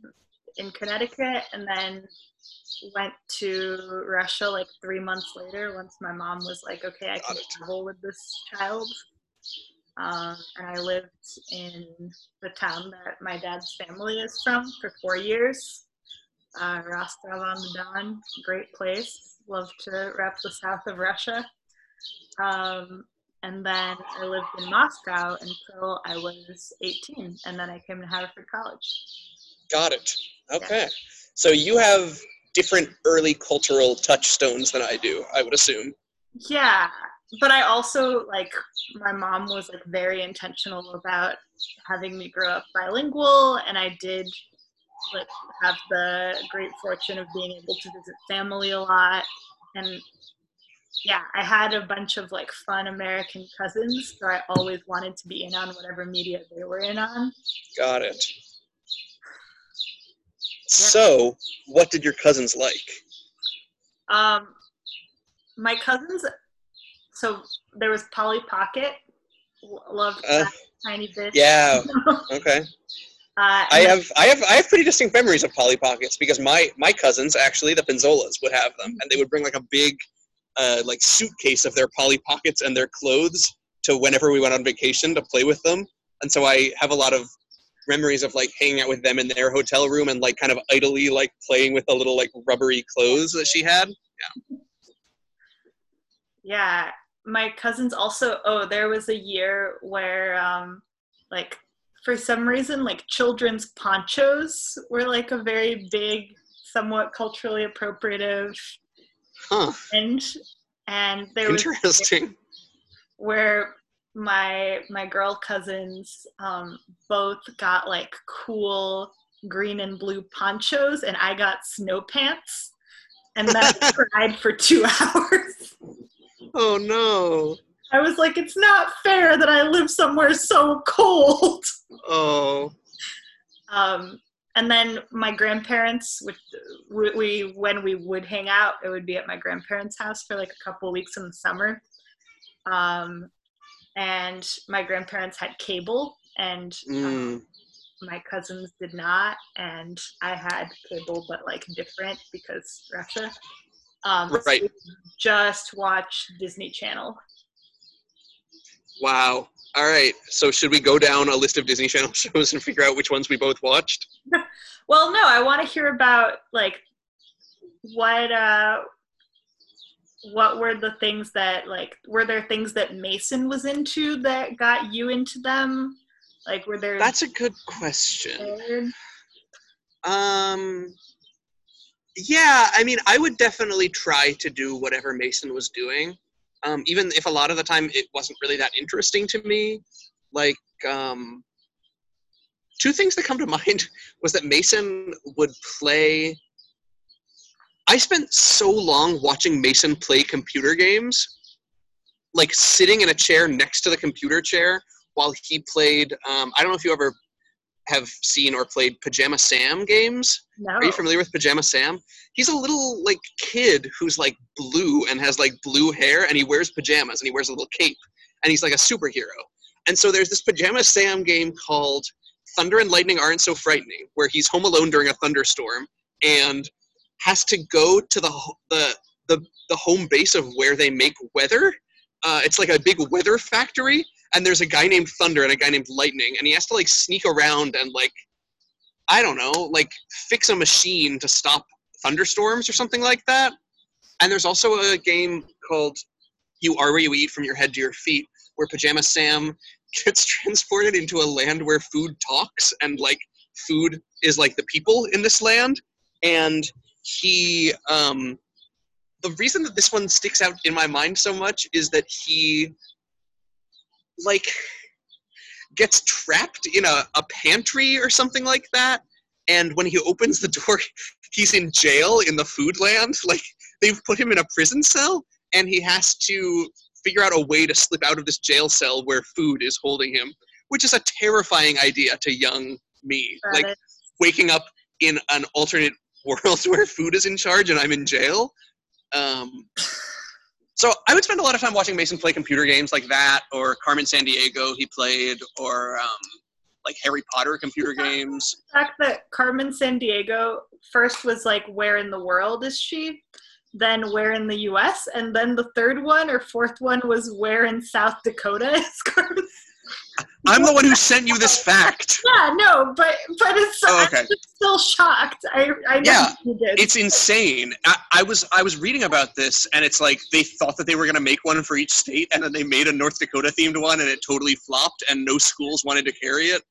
in Connecticut and then went to Russia like three months later once my mom was like, okay, I can travel with this child. Um, and I lived in the town that my dad's family is from for four years. Uh, Rostov on the Don, great place. Love to rep the south of Russia. Um, and then I lived in Moscow until I was 18, and then I came to Haverford College. Got it. Okay. Yeah. So you have different early cultural touchstones than I do, I would assume. Yeah, but I also like my mom was like very intentional about having me grow up bilingual, and I did like have the great fortune of being able to visit family a lot, and yeah, I had a bunch of like fun American cousins, so I always wanted to be in on whatever media they were in on. Got it. So, what did your cousins like? Um, my cousins. So there was Polly Pocket. Loved uh, that tiny bit. Yeah. okay. Uh, I have I have I have pretty distinct memories of Polly Pockets because my my cousins actually the Pinzolas would have them and they would bring like a big uh, like suitcase of their Polly Pockets and their clothes to whenever we went on vacation to play with them and so I have a lot of memories of like hanging out with them in their hotel room and like kind of idly like playing with the little like rubbery clothes that she had. Yeah. Yeah. My cousins also oh, there was a year where um like for some reason like children's ponchos were like a very big, somewhat culturally appropriative huh. and and there was interesting where my my girl cousins um, both got like cool green and blue ponchos, and I got snow pants, and then cried for two hours. Oh no! I was like, it's not fair that I live somewhere so cold. Oh. Um, and then my grandparents, which we, when we would hang out, it would be at my grandparents' house for like a couple weeks in the summer. Um, and my grandparents had cable and mm. um, my cousins did not and i had cable but like different because russia um, right. So just watch disney channel wow all right so should we go down a list of disney channel shows and figure out which ones we both watched well no i want to hear about like what uh what were the things that like were there things that Mason was into that got you into them? Like were there That's a good question. Um yeah, I mean I would definitely try to do whatever Mason was doing. Um, even if a lot of the time it wasn't really that interesting to me. Like um two things that come to mind was that Mason would play I spent so long watching Mason play computer games, like sitting in a chair next to the computer chair while he played. Um, I don't know if you ever have seen or played Pajama Sam games. No. Are you familiar with Pajama Sam? He's a little like kid who's like blue and has like blue hair and he wears pajamas and he wears a little cape and he's like a superhero. And so there's this Pajama Sam game called Thunder and Lightning Aren't So Frightening, where he's home alone during a thunderstorm and has to go to the the the, the home base of where they make weather. Uh, it's like a big weather factory, and there's a guy named Thunder and a guy named Lightning, and he has to like sneak around and like I don't know, like fix a machine to stop thunderstorms or something like that. And there's also a game called You Are Where You Eat from Your Head to Your Feet, where Pajama Sam gets transported into a land where food talks and like food is like the people in this land. And he um, the reason that this one sticks out in my mind so much is that he like gets trapped in a, a pantry or something like that and when he opens the door he's in jail in the food land like they've put him in a prison cell and he has to figure out a way to slip out of this jail cell where food is holding him which is a terrifying idea to young me like waking up in an alternate world where food is in charge and I'm in jail. Um, so I would spend a lot of time watching Mason play computer games like that, or Carmen Sandiego he played, or um, like Harry Potter computer games. The fact that Carmen Sandiego first was like, where in the world is she? Then where in the U.S. and then the third one or fourth one was where in South Dakota is Carmen. I'm the one who sent you this fact. Yeah, no, but but it's Oh, okay. I'm still shocked. I I know Yeah, you did. It's insane. I, I was I was reading about this, and it's like they thought that they were gonna make one for each state, and then they made a North Dakota themed one, and it totally flopped, and no schools wanted to carry it,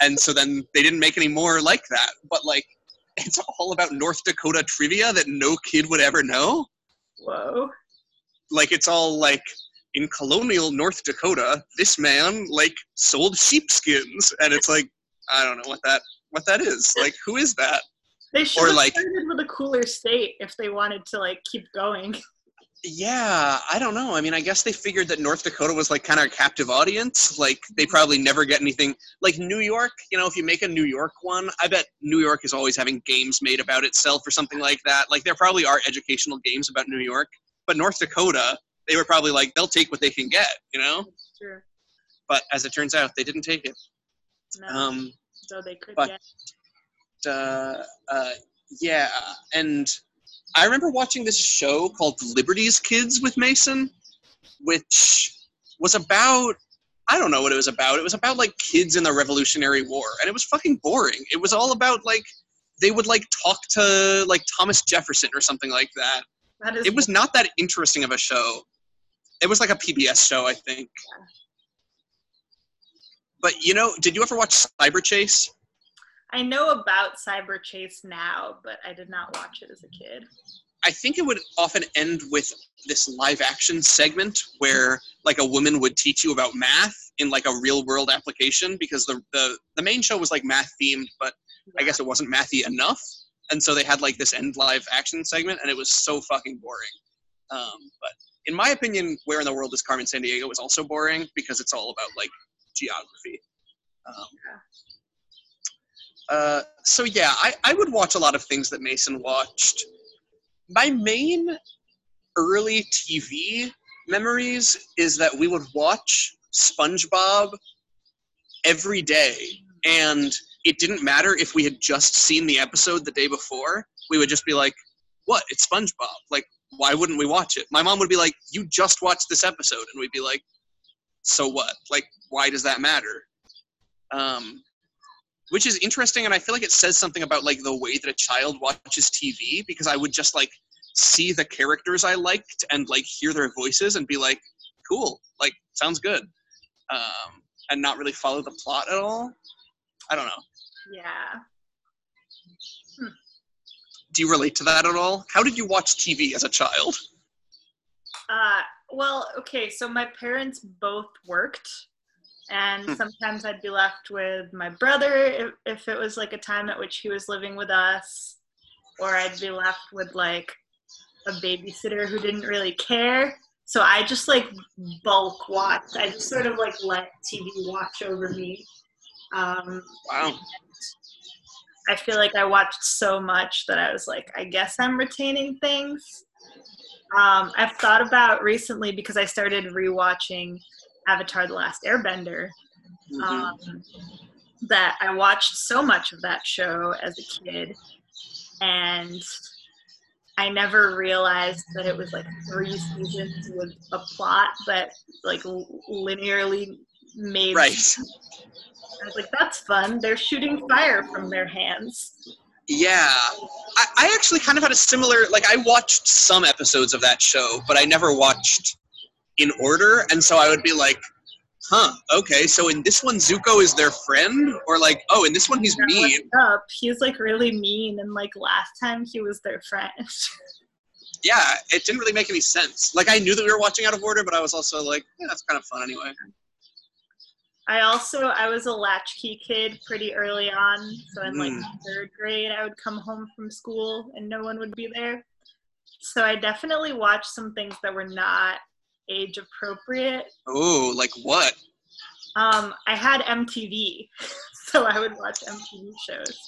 and so then they didn't make any more like that. But like, it's all about North Dakota trivia that no kid would ever know. Whoa. Like it's all like in colonial North Dakota, this man like sold sheepskins, and it's like I don't know what that what that is. Like who is that? They should Or, have like- started with a cooler state if they wanted to like keep going. Yeah, I don't know. I mean, I guess they figured that North Dakota was like kind of a captive audience. Like they mm-hmm. probably never get anything like New York. You know, if you make a New York one, I bet New York is always having games made about itself or something like that. Like there probably are educational games about New York, but North Dakota, they were probably like they'll take what they can get. You know, Sure. but as it turns out, they didn't take it. No, Um, though they could but- get. uh, uh, yeah, and I remember watching this show called Liberty's Kids with Mason, which was about I don't know what it was about. It was about like kids in the Revolutionary War, and it was fucking boring. It was all about like they would like talk to like Thomas Jefferson or something like that. That is It was not that interesting of a show. It was like a PBS show, I think. But you know, did you ever watch Cyberchase? I know about Cyberchase now, but I did not watch it as a kid. I think it would often end with this live action segment where like a woman would teach you about math in like a real world application because the the, the main show was like math themed, but I guess it wasn't mathy enough. And so they had like this end live action segment and it was so fucking boring. Um, but in my opinion, Where in the World is Carmen Sandiego is also boring because it's all about like geography. Um, uh, so yeah, I, I would watch a lot of things that Mason watched. My main early TV memories is that we would watch SpongeBob every day, and it didn't matter if we had just seen the episode the day before. We would just be like, "What? It's SpongeBob! Like, why wouldn't we watch it?" My mom would be like, "You just watched this episode," and we'd be like, "So what? Like, why does that matter?" Um, which is interesting and i feel like it says something about like the way that a child watches tv because i would just like see the characters i liked and like hear their voices and be like cool like sounds good um, and not really follow the plot at all i don't know Yeah. Do you relate to that at all how did you watch tv as a child Uh, well, okay, so my parents both worked, and Hmm. sometimes I'd be left with my brother if, if it was like a time at which he was living with us, or I'd be left with like a babysitter who didn't really care. So I just like bulk watched. I just sort of like let TV watch over me. Um, wow I feel like I watched so much that I was like, I guess I'm retaining things. Um, I've thought about recently because I started rewatching Avatar: The Last Airbender. Mhm. Um, that I watched so much of that show as a kid, and I never realized that it was like three seasons with a plot that like linearly right I was like, that's fun. They're shooting fire from their hands. Yeah, I, I actually kind of had a similar like I watched some episodes of that show, but I never watched in order, and so I would be like, "Huh, okay, so in this one Zuko is their friend, or like, oh, in this one he's mean." Up. He's like really mean, and like last time he was their friend. Yeah, it didn't really make any sense. Like I knew that we were watching out of order, but I was also like, yeah, that's kind of fun anyway. I also I was a latchkey kid pretty early on, so in like Mm. third grade I would come home from school and no one would be there. So I definitely watched some things that were not age appropriate. Oh, like what? Um, I had MTV, so I would watch MTV shows.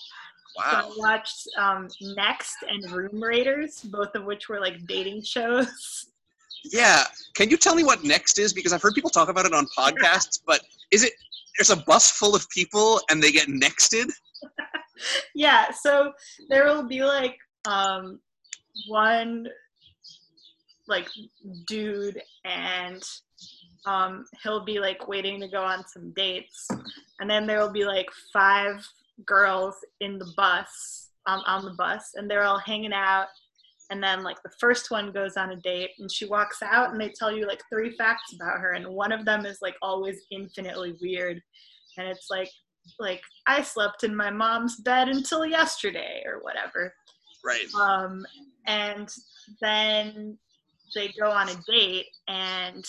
So I watched um, Next and Room Raiders, both of which were like dating shows. Yeah. Can you tell me what next is? Because I've heard people talk about it on podcasts, but is it there's a bus full of people and they get nexted. yeah, so there will be like um one like dude and um he'll be like waiting to go on some dates and then there will be like five girls in the bus um, on the bus and they're all hanging out and then like the first one goes on a date and she walks out and they tell you like three facts about her and one of them is like always infinitely weird and it's like like i slept in my mom's bed until yesterday or whatever Right. um and then they go on a date and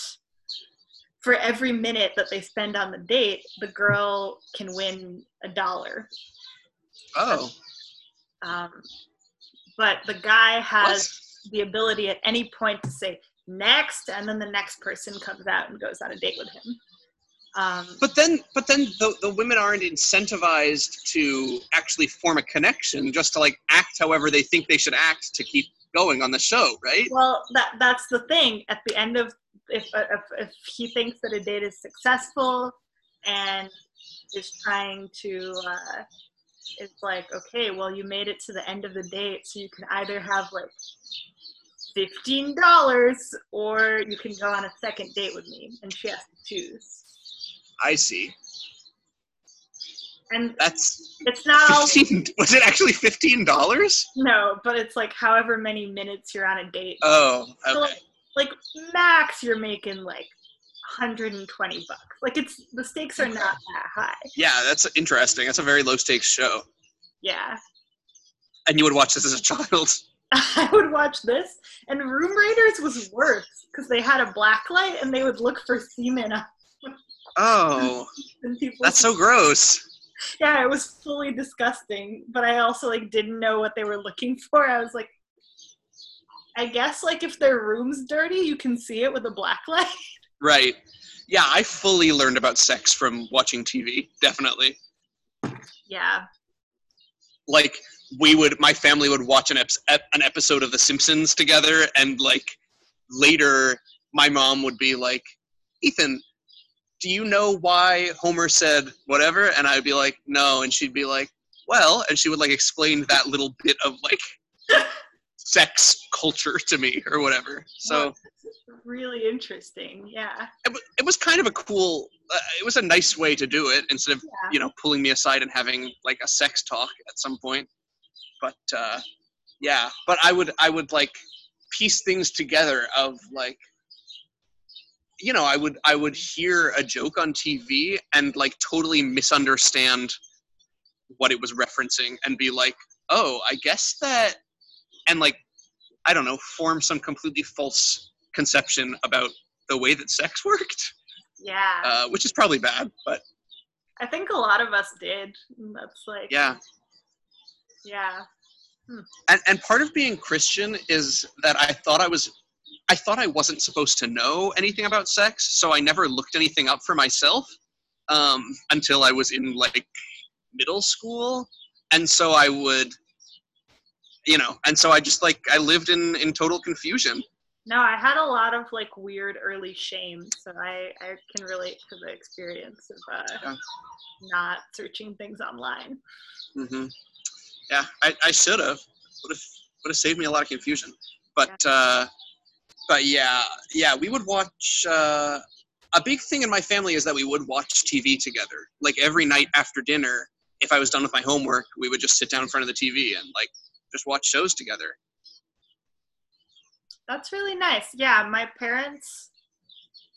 for every minute that they spend on the date the girl can win a dollar Oh. um, but the guy has What? the ability at any point to say next and then the next person comes out and goes on a date with him um, But then, but then the, the women aren't incentivized to actually form a connection, just to like act however they think they should act to keep going on the show, right? well that that's the thing at the end of if, if if he thinks that a date is successful and is trying to uh, it's like okay well you made it to the end of the date so you can either have like fifteen dollars or you can go on a second date with me and she has to choose I see. and That's it's not all fifteen. Was it actually fifteen dollars? no but it's like however many minutes you're on a date Oh, So, okay. like max you're making like 120 bucks. Like it's the stakes are not that high. Yeah, that's interesting. That's a very low stakes show, yeah. And you would watch this as a child. i would watch this and room raiders was worse because they had a black light and they would look for semen Oh, that's so gross. yeah it was fully disgusting but i also like didn't know what they were looking for. I was like i guess like if their room's dirty you can see it with a black light Right. Yeah, I fully learned about sex from watching TV. Definitely. yeah Like we would, my family would watch an ep- an episode of The Simpsons together, and like later, my mom would be like, "Ethan, do you know why Homer said whatever?" And I'd be like, "No," and she'd be like, "Well," and she would like explain that little bit of like sex culture to me or whatever. So. really interesting yeah it, it was kind of a cool uh, it was a nice way to do it instead of Yeah. you know pulling me aside and having like a sex talk at some point but uh yeah but i would i would like piece things together of like you know i would i would hear a joke on tv and like totally misunderstand what it was referencing and be like oh i guess that and like i don't know form some completely false conception about the way that sex worked yeah uh, which is probably bad but I think a lot of us did. That's like yeah yeah. and, and part of being christian is that i thought i was i thought i wasn't supposed to know anything about sex so i never looked anything up for myself um, until i was in like middle school and so i would you know and so i just like i lived in in total confusion No, I had a lot of like weird early shame, so I I can relate to the experience of uh, Yeah. not searching things online. Mm-hmm. Yeah, I, I should have. Would have would have saved me a lot of confusion. But uh, but yeah, yeah, we would watch. Uh, a big thing in my family is that we would watch TV together. Like every night after dinner, if I was done with my homework, we would just sit down in front of the TV and like just watch shows together. That's really nice. Yeah, my parents,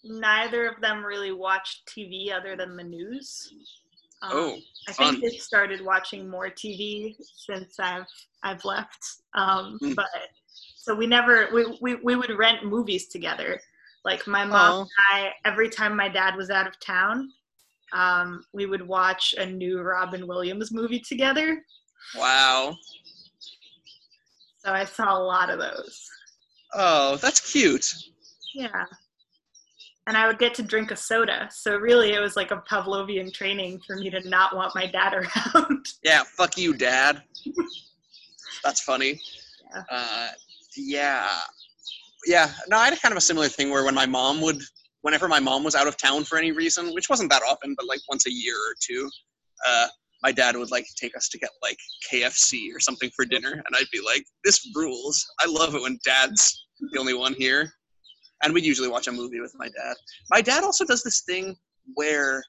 neither of them really watched TV other than the news. Um, Oh, I fun. think they started watching more TV since I've I've left. Um, Hmm. But so we never we, we we would rent movies together. Like my mom Oh. and I, every time my dad was out of town, um, we would watch a new Robin Williams movie together. wow. So I saw a lot of those. Oh, that's cute. Yeah. And I would get to drink a soda. So really, it was like a Pavlovian training for me to not want my dad around. Yeah, fuck you, dad. That's funny. Yeah. Uh, yeah. Yeah. No, I had kind of a similar thing where when my mom would whenever my mom was out of town for any reason, which wasn't that often, but like once a year or two, uh, my dad would like take us to get like KFC or something for dinner, and I'd be like, "This rules! I love it when dad's the only one here." And we'd usually watch a movie with my dad. My dad also does this thing where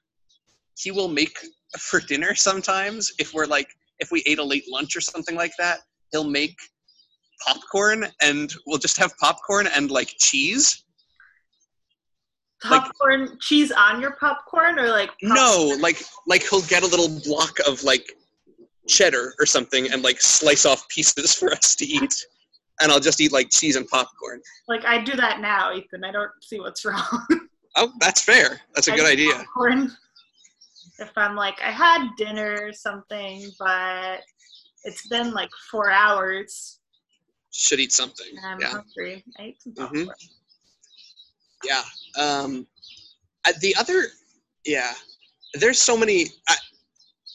he will make for dinner sometimes if we're like if we ate a late lunch or something like that, he'll make popcorn and we'll just have popcorn and like cheese. Like, popcorn cheese on your popcorn or like popcorn? no like like he'll get a little block of like cheddar or something and like slice off pieces for us to eat. And i'll just eat like cheese and popcorn. Like i do that now ethan. I don't see what's wrong. Oh that's fair. That's a I good idea. popcorn if i'm like i had dinner or something but it's been like four hours. Should eat something. I'm yeah. hungry. I ate some mm-hmm. popcorn. mm-hmm. Yeah. Um, the other, yeah, there's so many. I,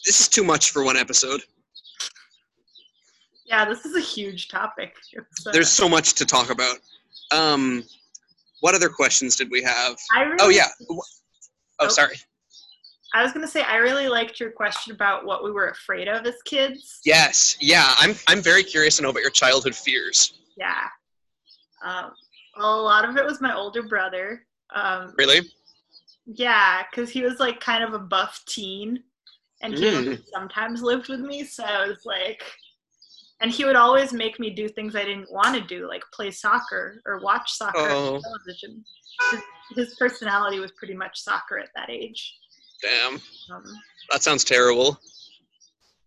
this is too much for one episode. Yeah, this is a huge topic. Uh, there's so much to talk about. Um, what other questions did we have? I really, oh yeah. Oh, oh, sorry. I was gonna say I really liked your question about what we were afraid of as kids. Yes, yeah. I'm I'm very curious to know about your childhood fears. Yeah. Um, a lot of it was my older brother. Um, really? Yeah, because he was like kind of a buff teen, and he mm. sometimes lived with me. So I was like, and he would always make me do things I didn't want to do, like play soccer or watch soccer oh. on television. His, his, personality was pretty much soccer at that age. Damn. Um, that sounds terrible.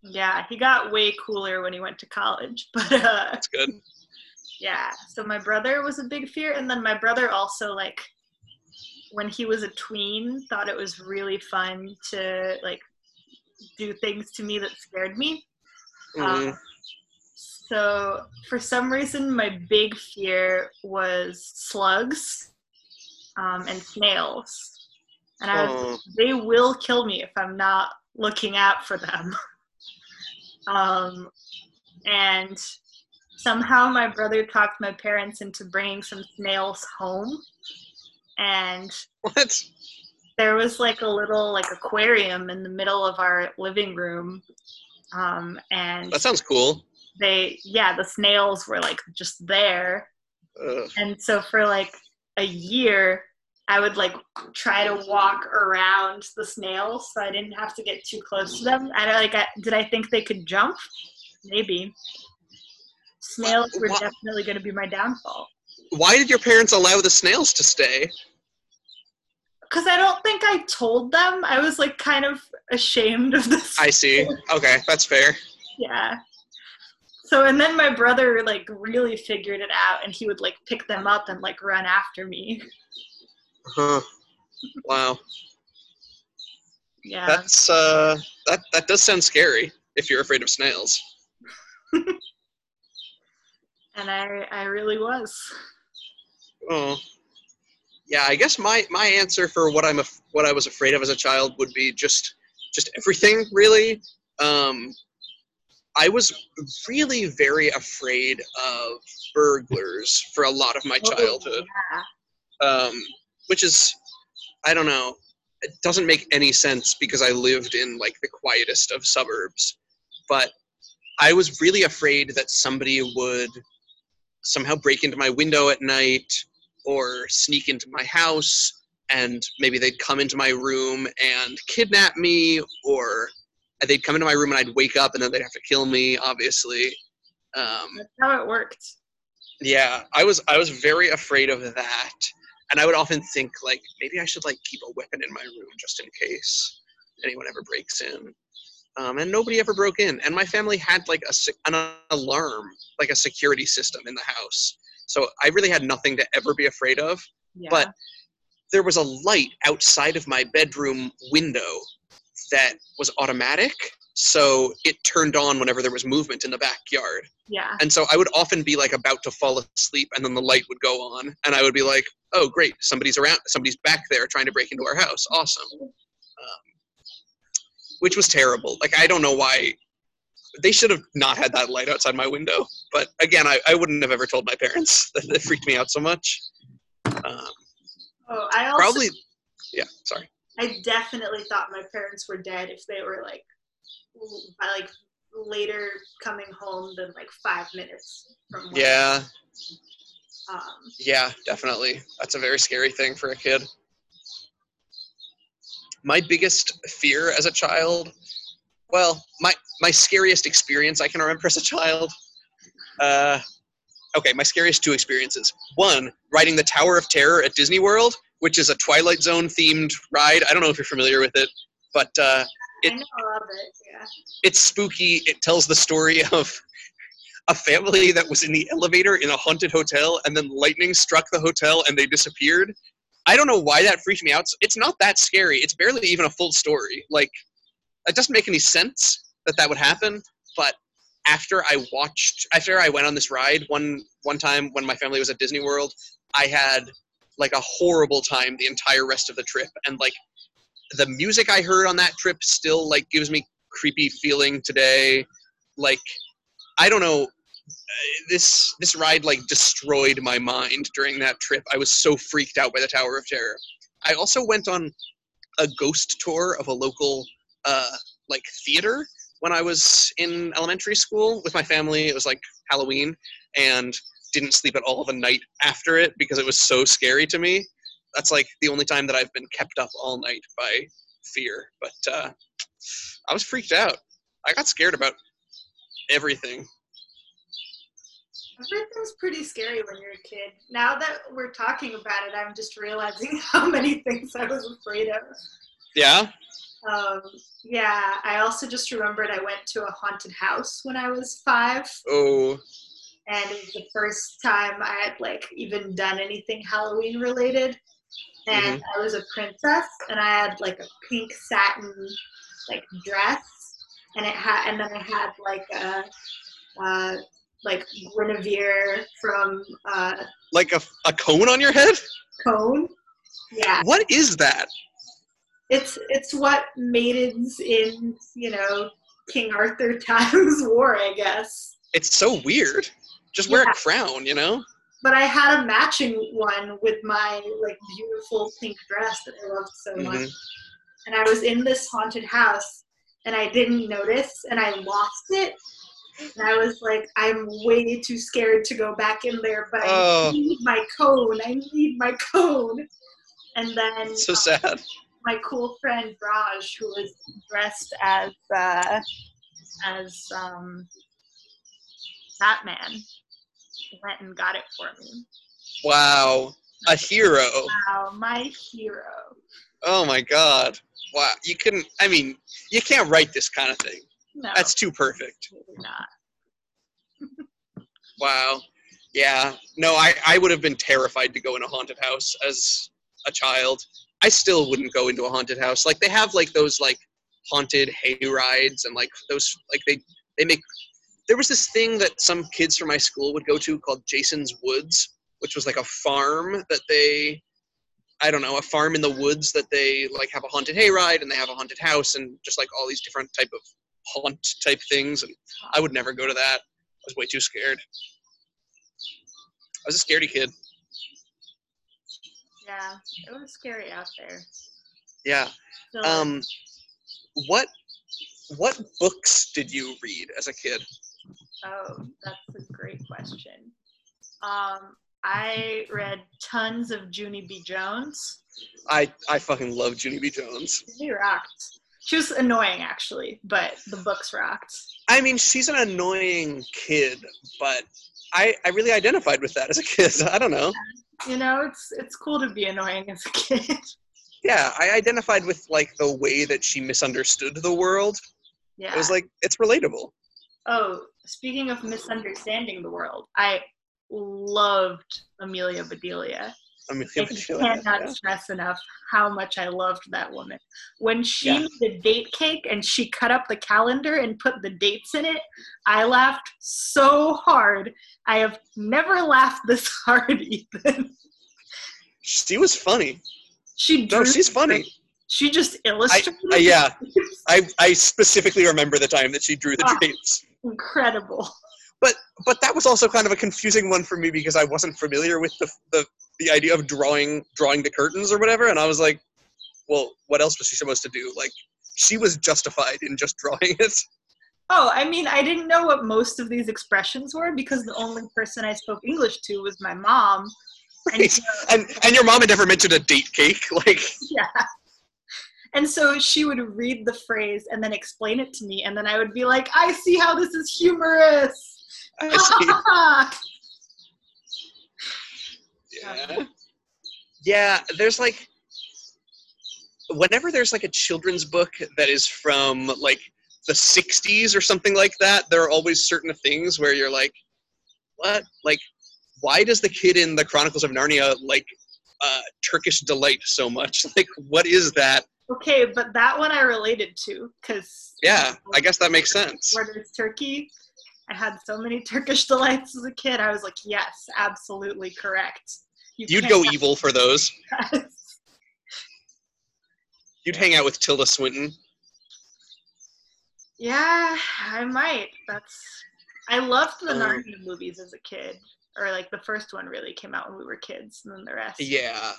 Yeah, he got way cooler when he went to college, but uh, that's good yeah so my brother was a big fear and then my brother also like when he was a tween thought it was really fun to like do things to me that scared me mm-hmm. um, so for some reason my big fear was slugs um, and snails and I was, oh. they will kill me if i'm not looking out for them um, and somehow my brother talked my parents into bringing some snails home. And what? there was like a little like aquarium in the middle of our living room um and that sounds cool. they yeah the snails were like just there. Ugh. and so for like a year i would like try to walk around the snails so i didn't have to get too close to them. I don't like I, did i think they could jump? Maybe snails were why, definitely going to be my downfall. Why did your parents allow the snails to stay? Because I don't think I told them. I was like kind of ashamed of this. I see. Okay, that's fair. Yeah. So and then my brother like really figured it out, and he would like pick them up and like run after me. Huh. Wow. Yeah. That's uh that that does sound scary if you're afraid of snails and I I really was. Oh, yeah. I guess my my answer for what I'm af- what I was afraid of as a child would be just just everything really. Um, I was really very afraid of burglars for a lot of my oh, childhood, yeah. um, which is I don't know. It doesn't make any sense because I lived in like the quietest of suburbs, but I was really afraid that somebody would somehow break into my window at night or sneak into my house and maybe they'd come into my room and kidnap me or they'd come into my room and I'd wake up and then they'd have to kill me obviously. Um, that's how it worked. Yeah I was I was very afraid of that. And I would often think like maybe I should like keep a weapon in my room just in case anyone ever breaks in um, and nobody ever broke in. And my family had like a, an alarm, like a security system in the house. So I really had nothing to ever be afraid of. Yeah. But there was a light outside of my bedroom window that was automatic. So it turned on whenever there was movement in the backyard. Yeah. And so I would often be like about to fall asleep and then the light would go on and I would be like, oh, great, somebody's around, somebody's back there trying to break into our house. Awesome which was terrible. Like I don't know why they should have not had that light outside my window. But again, I, I wouldn't have ever told my parents that it freaked me out so much. Um, Oh, I also Probably. Yeah. Sorry. I definitely thought my parents were dead if they were like by like later coming home than like five minutes from when, Yeah. um Yeah. Definitely. That's a very scary thing for a kid. My biggest fear as a child, well, my my scariest experience I can remember as a child. Uh, okay, my scariest two experiences. One, riding the Tower of Terror at Disney World, which is a Twilight Zone themed ride. I don't know if you're familiar with it, but uh, I know of it, yeah. it's spooky. It tells the story of a family that was in the elevator in a haunted hotel, and then lightning struck the hotel and they disappeared. I don't know why that freaked me out. It's not that scary. It's barely even a full story. Like, it doesn't make any sense that that would happen. But after I watched, after I went on this ride one one time when my family was at Disney World, I had like a horrible time the entire rest of the trip, and like the music I heard on that trip still like gives me creepy feeling today. Like, I don't know. This this ride like destroyed my mind during that trip. I was so freaked out by the Tower of Terror. I also went on a ghost tour of a local uh, like theater when I was in elementary school with my family. It was like Halloween, and didn't sleep at all the night after it because it was so scary to me. That's like the only time that I've been kept up all night by fear. But uh, I was freaked out. I got scared about everything. Everything's pretty scary when you're a kid. Now that we're talking about it, I'm just realizing how many things I was afraid of. Yeah. Um, yeah, I also just remembered I went to a haunted house when I was five, Oh. and it was the first time I had like even done anything Halloween related. And I was a princess, and I had like a pink satin like dress, and it had, and then I had like a, uh, like Guinevere from uh, Like a, a cone on your head? Cone. Yeah, What is that? it's it's what maidens in you know King Arthur times wore, I guess. It's so weird. Just wear Yeah. a crown, you know? But I had a matching one with my like beautiful pink dress that I loved so much. Mhm. And I was in this haunted house and I didn't notice and I lost it. And I was like, I'm way too scared to go back in there, but I Oh. need my cone. I need my cone. And then So sad. my cool friend Raj, who was dressed as uh, as um, Batman, went and got it for me. Wow. A hero. Wow, my hero. Oh my god. Wow. You couldn't, I mean, you can't write this kind of thing. No, That's too perfect. not. Wow. Yeah. No, I, I would have been terrified to go in a haunted house as a child. I still wouldn't go into a haunted house. Like they have like those like haunted hay rides and like those like they they make there was this thing that some kids from my school would go to called Jason's Woods, which was like a farm that they I don't know, a farm in the woods that they like have a haunted hay ride and they have a haunted house and just like all these different type of haunt type things and I would never go to that. I was way too scared. I was a scaredy kid. Yeah, it was scary out there. Yeah. So, Um, what what books did you read as a kid? oh, that's a great question. Um, I read tons of Junie B. Jones. I I fucking love Junie B. Jones. She rocked. She was annoying actually, but the books rocked. I mean, she's an annoying kid, but I I really identified with that as a kid. I don't know. You know, it's it's cool to be annoying as a kid. Yeah, I identified with like the way that she misunderstood the world. yeah. It was like it's relatable. oh, speaking of misunderstanding the world, I loved Amelia Bedelia. I Bedelia, cannot yeah. stress enough how much I loved that woman. When she Yeah. made the date cake and she cut up the calendar and put the dates in it, I laughed so hard. I have never laughed this hard, Ethan. She was funny. She drew No, she's funny. She just illustrated. I yeah, I I specifically remember the time that she drew the ah, drapes. incredible. but but that was also kind of a confusing one for me because I wasn't familiar with the the, the idea of drawing drawing the curtains or whatever, and I was like, well, what else was she supposed to do? Like, she was justified in just drawing it. Oh, I mean, I didn't know what most of these expressions were because the only person I spoke English to was my mom. And so- And and your mom had never mentioned a date cake, like yeah. And so she would read the phrase and then explain it to me, and then I would be like, I see how this is humorous. Yeah. Yeah, there's like whenever there's like a children's book that is from like the 60s or something like that, there are always certain things where you're like, what? Like, why does the kid in the Chronicles of Narnia like uh, Turkish delight so much? Like, what is that? okay, but that one I related to because Yeah, I guess that makes sense. where there's turkey. I had so many Turkish delights as a kid. I was like, yes, absolutely correct. You You'd go evil for those. You'd hang out with Tilda Swinton. Yeah, I might. That's. I loved the Um, Narnia movies as a kid, or like the first one really came out when we were kids, and then the rest. Yeah,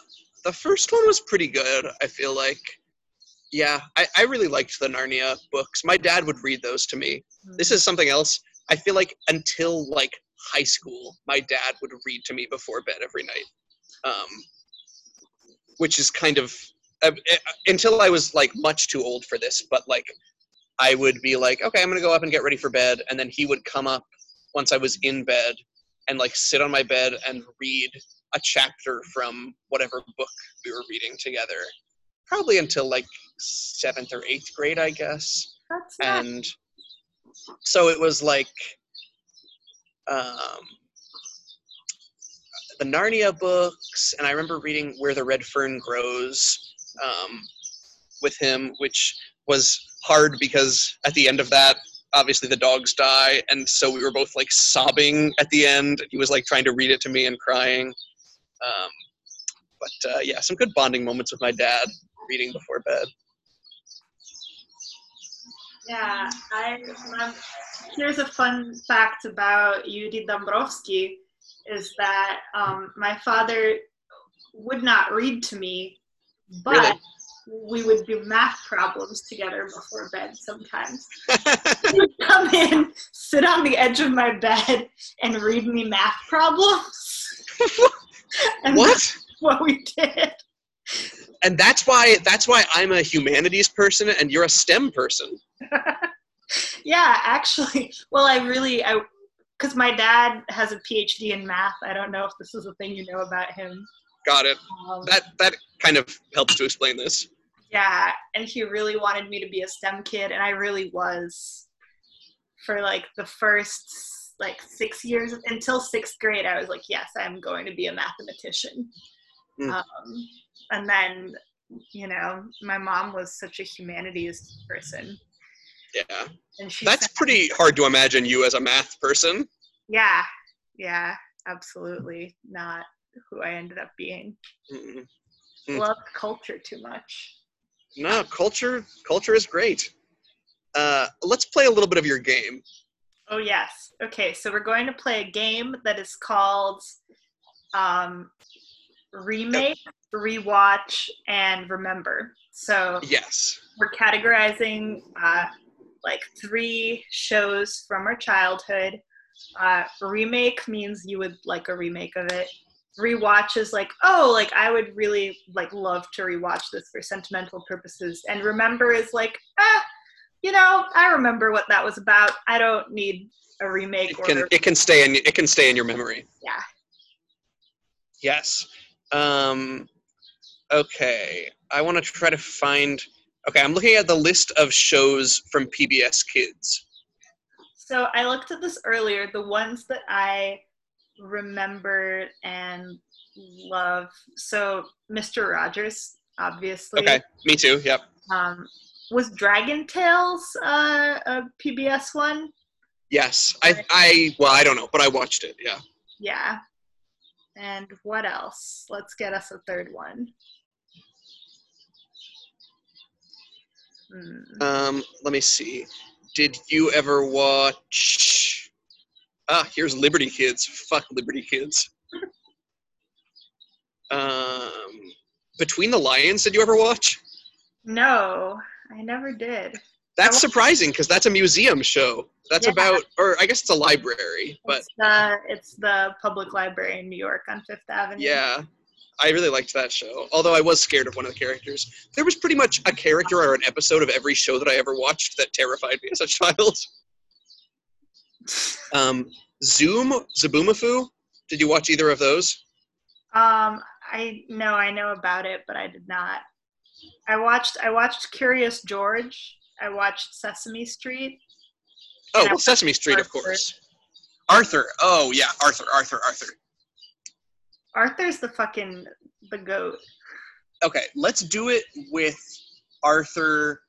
the first one was pretty good. I feel like. Yeah, I, I really liked the Narnia books. My dad would read those to me. Mm. This is something else. I feel like until like high school, my dad would read to me before bed every night, um, which is kind of uh, uh, until I was like much too old for this. But like, I would be like, okay, I'm gonna go up and get ready for bed, and then he would come up once I was in bed and like sit on my bed and read a chapter from whatever book we were reading together, probably until like seventh or eighth grade, I guess That's and so it was like um, the Narnia books, and I remember reading Where the Red Fern Grows um, with him, which was hard because at the end of that, obviously the dogs die, and so we were both like sobbing at the end. He was like trying to read it to me and crying. Um, but uh, yeah, some good bonding moments with my dad reading before bed. Yeah, I. Um, here's a fun fact about Yuri Dombrowski, is that um, my father would not read to me, but Really? we would do math problems together before bed sometimes. he would come in, sit on the edge of my bed, and read me math problems. and what? what we did. and that's why that's why I'm a humanities person and you're a STEM person. yeah, actually, well, I really, I, because my dad has a PhD in math. I don't know if this is a thing you know about him. Got it. Um, That that kind of helps to explain this. yeah, and he really wanted me to be a STEM kid, and I really was. For like the first like six years until sixth grade, I was like, yes, I'm going to be a mathematician. Mm. Um, and then, you know, my mom was such a humanities person, Yeah, that's said- pretty hard to imagine you as a math person. Yeah, yeah, absolutely not who I ended up being. Mm-mm. Hmm. Loved culture too much. No, culture culture is great. Uh, let's play a little bit of your game. Oh yes. Okay, so we're going to play a game that is called um, remake, rewatch, and remember. So Yes. we're categorizing uh, like three shows from our childhood. Uh, remake means you would like a remake of it. Rewatch is like, oh, like I would really like love to rewatch this for sentimental purposes. And remember is like, ah, you know, I remember what that was about. I don't need a remake It or can it can stay in it can stay in your memory. yeah. Yes. Um, okay. I want to try to find. Okay, I'm looking at the list of shows from PBS Kids. So I looked at this earlier. The ones that I remembered and love. So Mr. Rogers, obviously. Okay, me too. Yep. Um, was Dragon Tales uh, a PBS one? Yes. I I well I don't know, but I watched it. Yeah. Yeah. And what else? Let's get us a third one. Um, let me see. Did you ever watch? Ah, here's Liberty Kids. Fuck Liberty Kids. um, Between the Lions. Did you ever watch? No, I never did. That's surprising because that's a museum show. That's Yeah. about, or I guess it's a library, but It's the it's the public library in New York on Fifth Avenue. yeah, I really liked that show. Although I was scared of one of the characters. There was pretty much a character or an episode of every show that I ever watched that terrified me as a child. Um, Zoom, Zoboomafoo. Did you watch either of those? Um, I know I know about it, but I did not. I watched I watched Curious George. I watched Sesame Street. Oh, well, Sesame Street, of course. Arthur. Oh, yeah, Arthur, Arthur, Arthur. Arthur's the fucking the goat. Okay, let's do it with Arthur,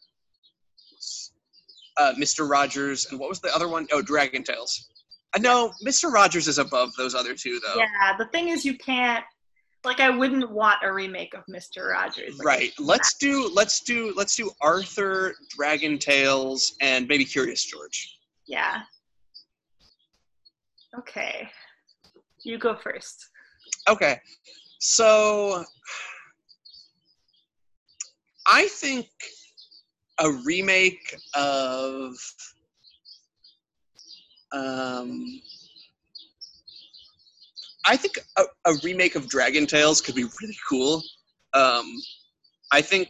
uh, Mr. Rogers, and what was the other one? Oh, Dragon Tales. I know Mr. Rogers is above those other two, though. Yeah, the thing is you can't like I wouldn't want a remake of Mr. Rogers. Like, Right. Let's do let's do let's do Arthur, Dragon Tales, and maybe Curious George. Yeah. Okay. You go first. Okay. So I think a remake of um I think a, a remake of Dragon Tales could be really cool. Um I think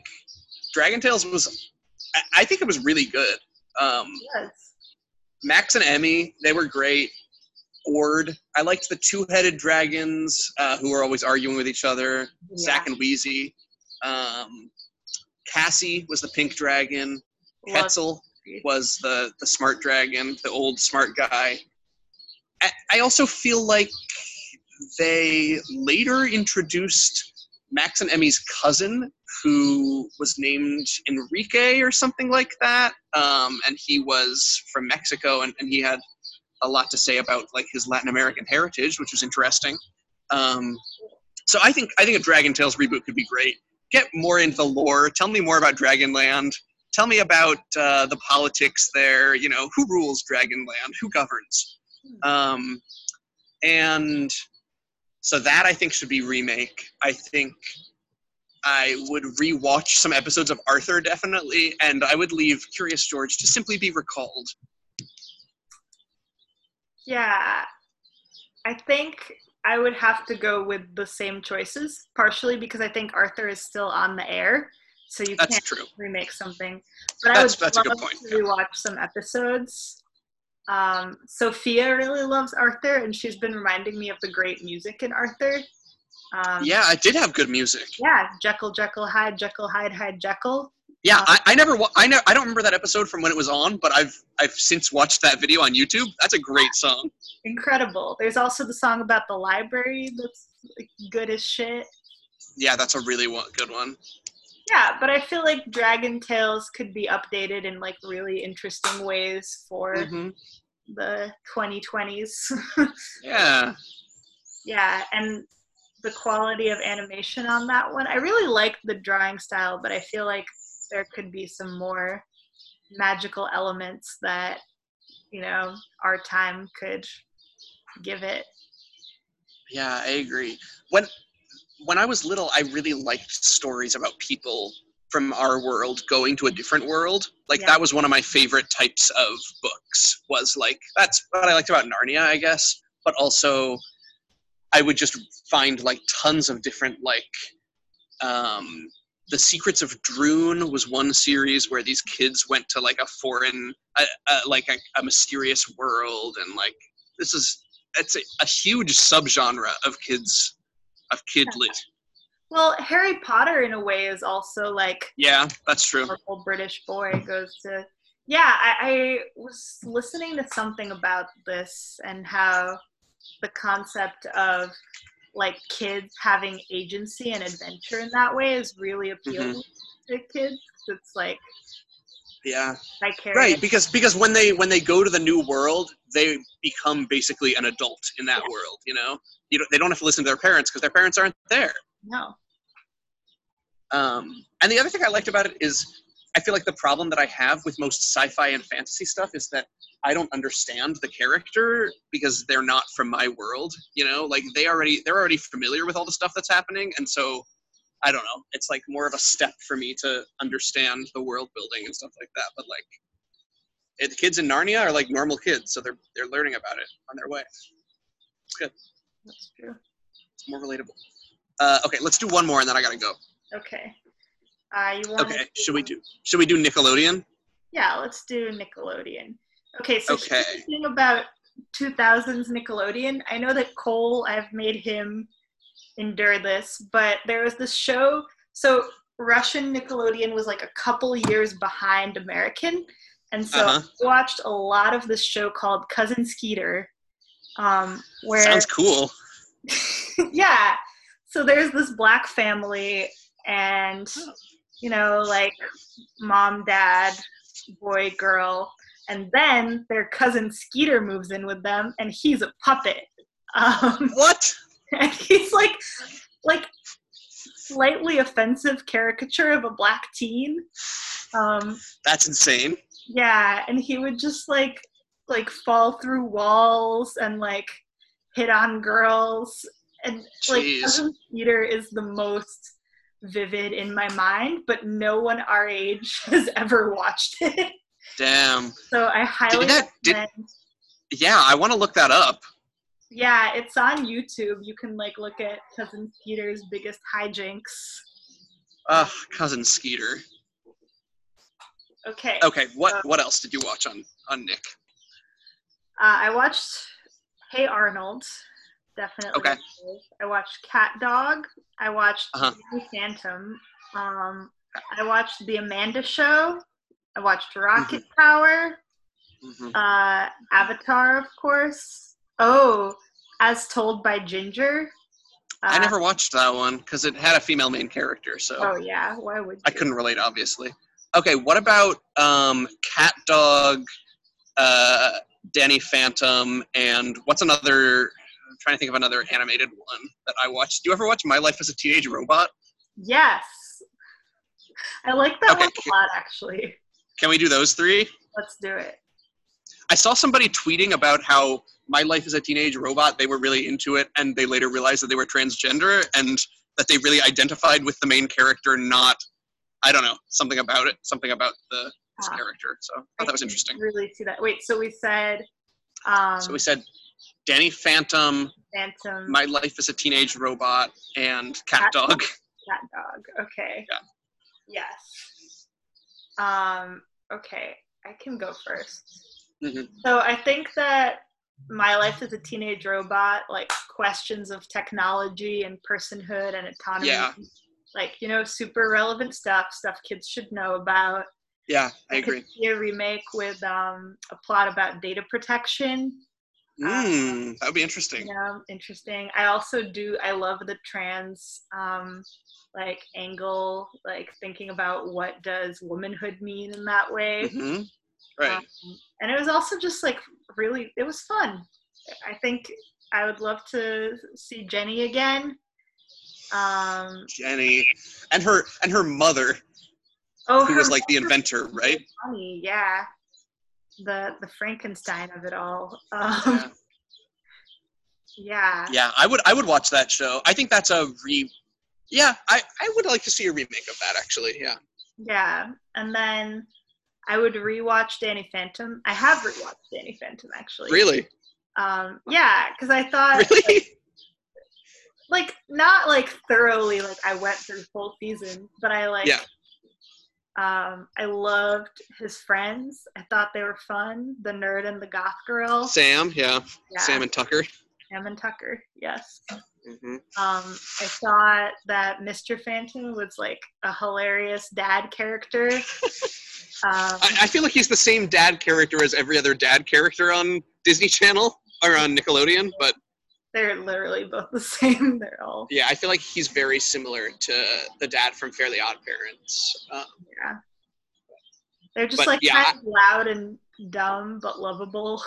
Dragon Tales was I, I think it was really good. Um Yes. Max and Emmy, they were great. Ord, I liked the two-headed dragons uh, who were always arguing with each other. Zak and Wheezie. Um, Cassie was the pink dragon. Love Quetzal was the the smart dragon, the old smart guy. I, I also feel like they later introduced Max and Emmy's cousin, who was named Enrique or something like that, um, and he was from Mexico, and, and he had a lot to say about like his Latin American heritage, which was interesting. Um, so I think I think a Dragon Tales reboot could be great. Get more into the lore. Tell me more about Dragonland. Tell me about uh, the politics there. You know, who rules Dragonland? Who governs? Um, and so that I think should be remake. I think I would rewatch some episodes of Arthur definitely, and I would leave Curious George to simply be recalled. Yeah. I think I would have to go with the same choices, partially because I think Arthur is still on the air, so you That's can't true. remake something. But I would that's a love good point, to rewatch some episodes. Um, Sophia really loves Arthur, and she's been reminding me of the great music in Arthur. Um, Yeah, I did have good music. Yeah, Jekyll, Jekyll, Hyde, Jekyll, Hyde, Hyde, Jekyll. Yeah, I, I never, wa- I know, I don't remember that episode from when it was on, but I've, I've since watched that video on YouTube. That's a great song. Incredible. There's also the song about the library that's like, good as shit. Yeah, that's a really one, good one. Yeah, but I feel like Dragon Tales could be updated in like really interesting ways for hmm the 2020s. Yeah, yeah, and the quality of animation on that one. I really like the drawing style, but I feel like there could be some more magical elements that, you know, our time could give it. yeah, I agree. When, when I was little, I really liked stories about people from our world going to a different world. Like Yeah. that was one of my favorite types of books. Was like that's what I liked about Narnia, I guess. But also, I would just find like tons of different like um, the secrets of Droon was one series where these kids went to like a foreign uh, uh, like a, a mysterious world and like this is it's a, a huge subgenre of kids of kid lit Well, Harry Potter in a way is also like yeah that's true local British boy goes to. Yeah, I, I was listening to something about this and how the concept of like kids having agency and adventure in that way is really appealing to kids. It's like yeah vicarious. right because because when they when they go to the new world they become basically an adult in that Yeah. world you know you don't, they don't have to listen to their parents because their parents aren't there No. Um, and the other thing I liked about it is I feel like the problem that I have with most sci-fi and fantasy stuff is that I don't understand the character because they're not from my world. You know, like they already they're already familiar with all the stuff that's happening, and so I don't know. It's like more of a step for me to understand the world building and stuff like that. But like, it, the kids in Narnia are like normal kids, so they're they're learning about it on their way. It's good. That's true. It's more relatable. Uh, okay, let's do one more, and then I gotta go. Okay. Uh, you want? Okay, should we do should we do Nickelodeon? Yeah, let's do Nickelodeon. Okay, so Okay. thing about 2000s Nickelodeon. I know that Cole, I've made him endure this, but there was this show. So Russian Nickelodeon was like a couple years behind American, and so Uh-huh. I watched a lot of this show called Cousin Skeeter, um, where Sounds cool. yeah. So there's this black family, and you know, like mom, dad, boy, girl, and then their cousin Skeeter moves in with them, and he's a puppet. Um, What? and he's like, like slightly offensive caricature of a black teen. Um, That's insane. yeah, and he would just like like fall through walls and like hit on girls and like Jeez. Cousin Skeeter is the most vivid in my mind, but no one our age has ever watched it. Damn. So I highly that- did- Yeah, I want to look that up. yeah, it's on YouTube. You can like look at Cousin Skeeter's biggest hijinks. Ugh, cousin Skeeter. Okay. Okay, what what else did you watch on on Nick? Uh, I watched Hey Arnold, definitely. Okay. I watched Cat Dog. I watched Uh-huh. Danny Phantom. Um, I watched The Amanda Show. I watched Rocket Mm-hmm. Power. Mhm. Uh, Avatar, of course. Oh, As Told by Ginger. I Uh, never watched that one because it had a female main character, so Oh yeah, why would you? I couldn't relate, obviously. Okay, what about um, Cat Dog, uh, Danny Phantom, and what's another? I'm trying to think of another animated one that I watched. Do you ever watch My Life as a Teenage Robot? Yes. I like that Okay. one a lot, actually. Can we do those three? Let's do it. I saw somebody tweeting about how My Life as a Teenage Robot, they were really into it, and they later realized that they were transgender and that they really identified with the main character, not, I don't know, something about it, something about the this Ah. character. So I I that was interesting. Really see that. Wait, so we said um, So we said Danny Phantom, Phantom My Life as a Teenage Robot, and Cat Cat Dog. Cat Dog. Okay. Yeah. Yes. Um. Okay, I can go 1st Mhm. So I think that my life as a teenage robot, like questions of technology and personhood and autonomy, Yeah. like you know, super relevant stuff, stuff kids should know about. Yeah, I could agree. see a remake with um, a plot about data protection. Mm, that would be interesting. Yeah, interesting. I also do. I love the trans um, like angle, like thinking about what does womanhood mean in that way. hmm Right. Um, and it was also just like really, it was fun. I think I would love to see Jenny again. Um, Jenny and her and her mother, oh, who her was like the inventor, right? funny, yeah. The the Frankenstein of it all. Um, Yeah. yeah. Yeah, I would I would watch that show. I think that's a re. Yeah, I I would like to see a remake of that actually. Yeah. Yeah, and then I would rewatch Danny Phantom. I have rewatched Danny Phantom actually. Really? Um, yeah, because I thought Really? like not like thoroughly like I went through full season, but I like Yeah. Um I loved his friends. I thought they were fun. The nerd and the goth girl. Sam, yeah. Yeah, Sam and Tucker. Sam and Tucker. Yes. hmm Um, I thought that Mr. Fenton was like a hilarious dad character. Um, I, I feel like he's the same dad character as every other dad character on Disney Channel or on Nickelodeon, but they're literally both the same. They're all yeah, I feel like he's very similar to the dad from Fairly Odd Parents. Um, yeah. They're just But, like yeah, kind of loud and dumb but lovable.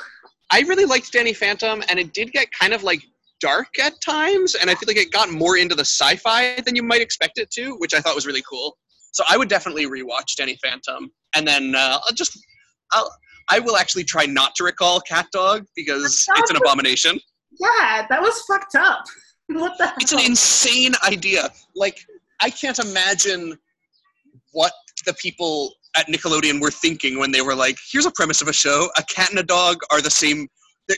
I really liked Danny Phantom, and it did get kind of like dark at times, and I feel like it got more into the sci-fi than you might expect it to, which I thought was really cool. So I would definitely rewatch Danny Phantom, and then uh, I'll just I'll I will actually try not to recall Cat Dog because it's an abomination. Yeah, that was fucked up. what the? It's an insane idea. Like I can't imagine what the people at Nickelodeon were thinking when they were like, "Here's a premise of a show: a cat and a dog are the same.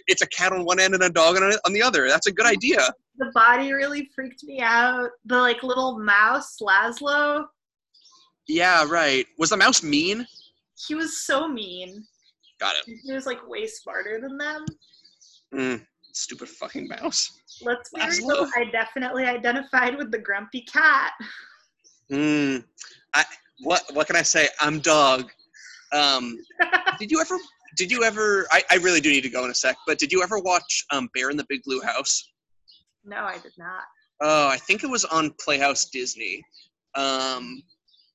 It's a cat on one end and a dog on, on the other. That's a good idea." The body really freaked me out. The like little mouse, Laszlo. Yeah, right. Was the mouse mean? He was so mean. Got it. He was like way smarter than them. Mm, stupid fucking mouse. Let's be real. I definitely identified with the grumpy cat. Hmm. I what what can I say? I'm dog. Um, did you ever? Did you ever? I, I really do need to go in a sec. But did you ever watch um, Bear in the Big Blue House? No, I did not. Oh, I think it was on Playhouse Disney. Um,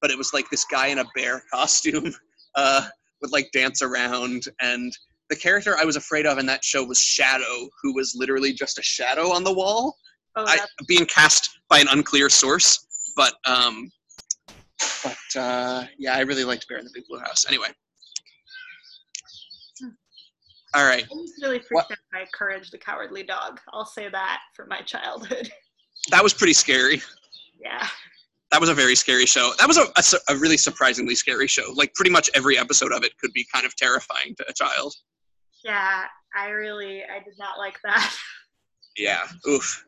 but it was like this guy in a bear costume uh, would like dance around, and the character I was afraid of in that show was Shadow, who was literally just a shadow on the wall, Oh, I, being cast by an unclear source. But um, but uh, yeah, I really liked Bear in the Big Blue House. Anyway. All right. I was really freaked out by Courage the Cowardly Dog. I'll say that for my childhood. That was pretty scary. yeah. That was a very scary show. That was a, a a really surprisingly scary show. Like pretty much every episode of it could be kind of terrifying to a child. Yeah, I really, I did not like that. Yeah. Oof.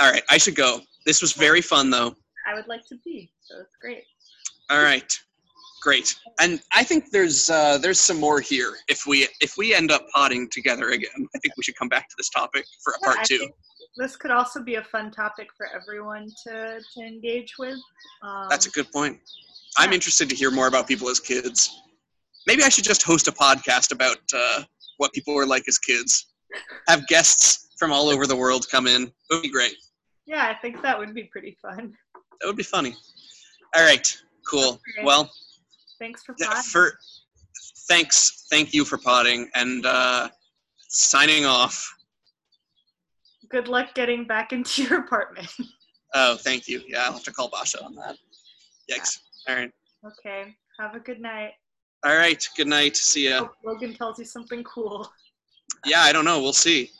All right, I should go. This was very fun though. I would like to be, so it's great. All right. Great. And I think there's uh, there's some more here. If we if we end up potting together again, I think we should come back to this topic for a Yeah, part I two. think This could also be a fun topic for everyone to, to engage with. Um, That's a good point. I'm interested to hear more about people as kids. Maybe I should just host a podcast about uh, what people were like as kids. Have guests from all over the world come in. It would be great. Yeah, I think that would be pretty fun. That would be funny. All right. Cool. Okay. Well, Thanks for yeah, potting. for thanks, thank you for potting and uh, signing off. Good luck getting back into your apartment. Oh, thank you. Yeah, I'll have to call Basha on that. Yikes. All right. okay. Have a good night. All right. Good night. See ya. Hope Logan tells you something cool. Yeah, I don't know. We'll see.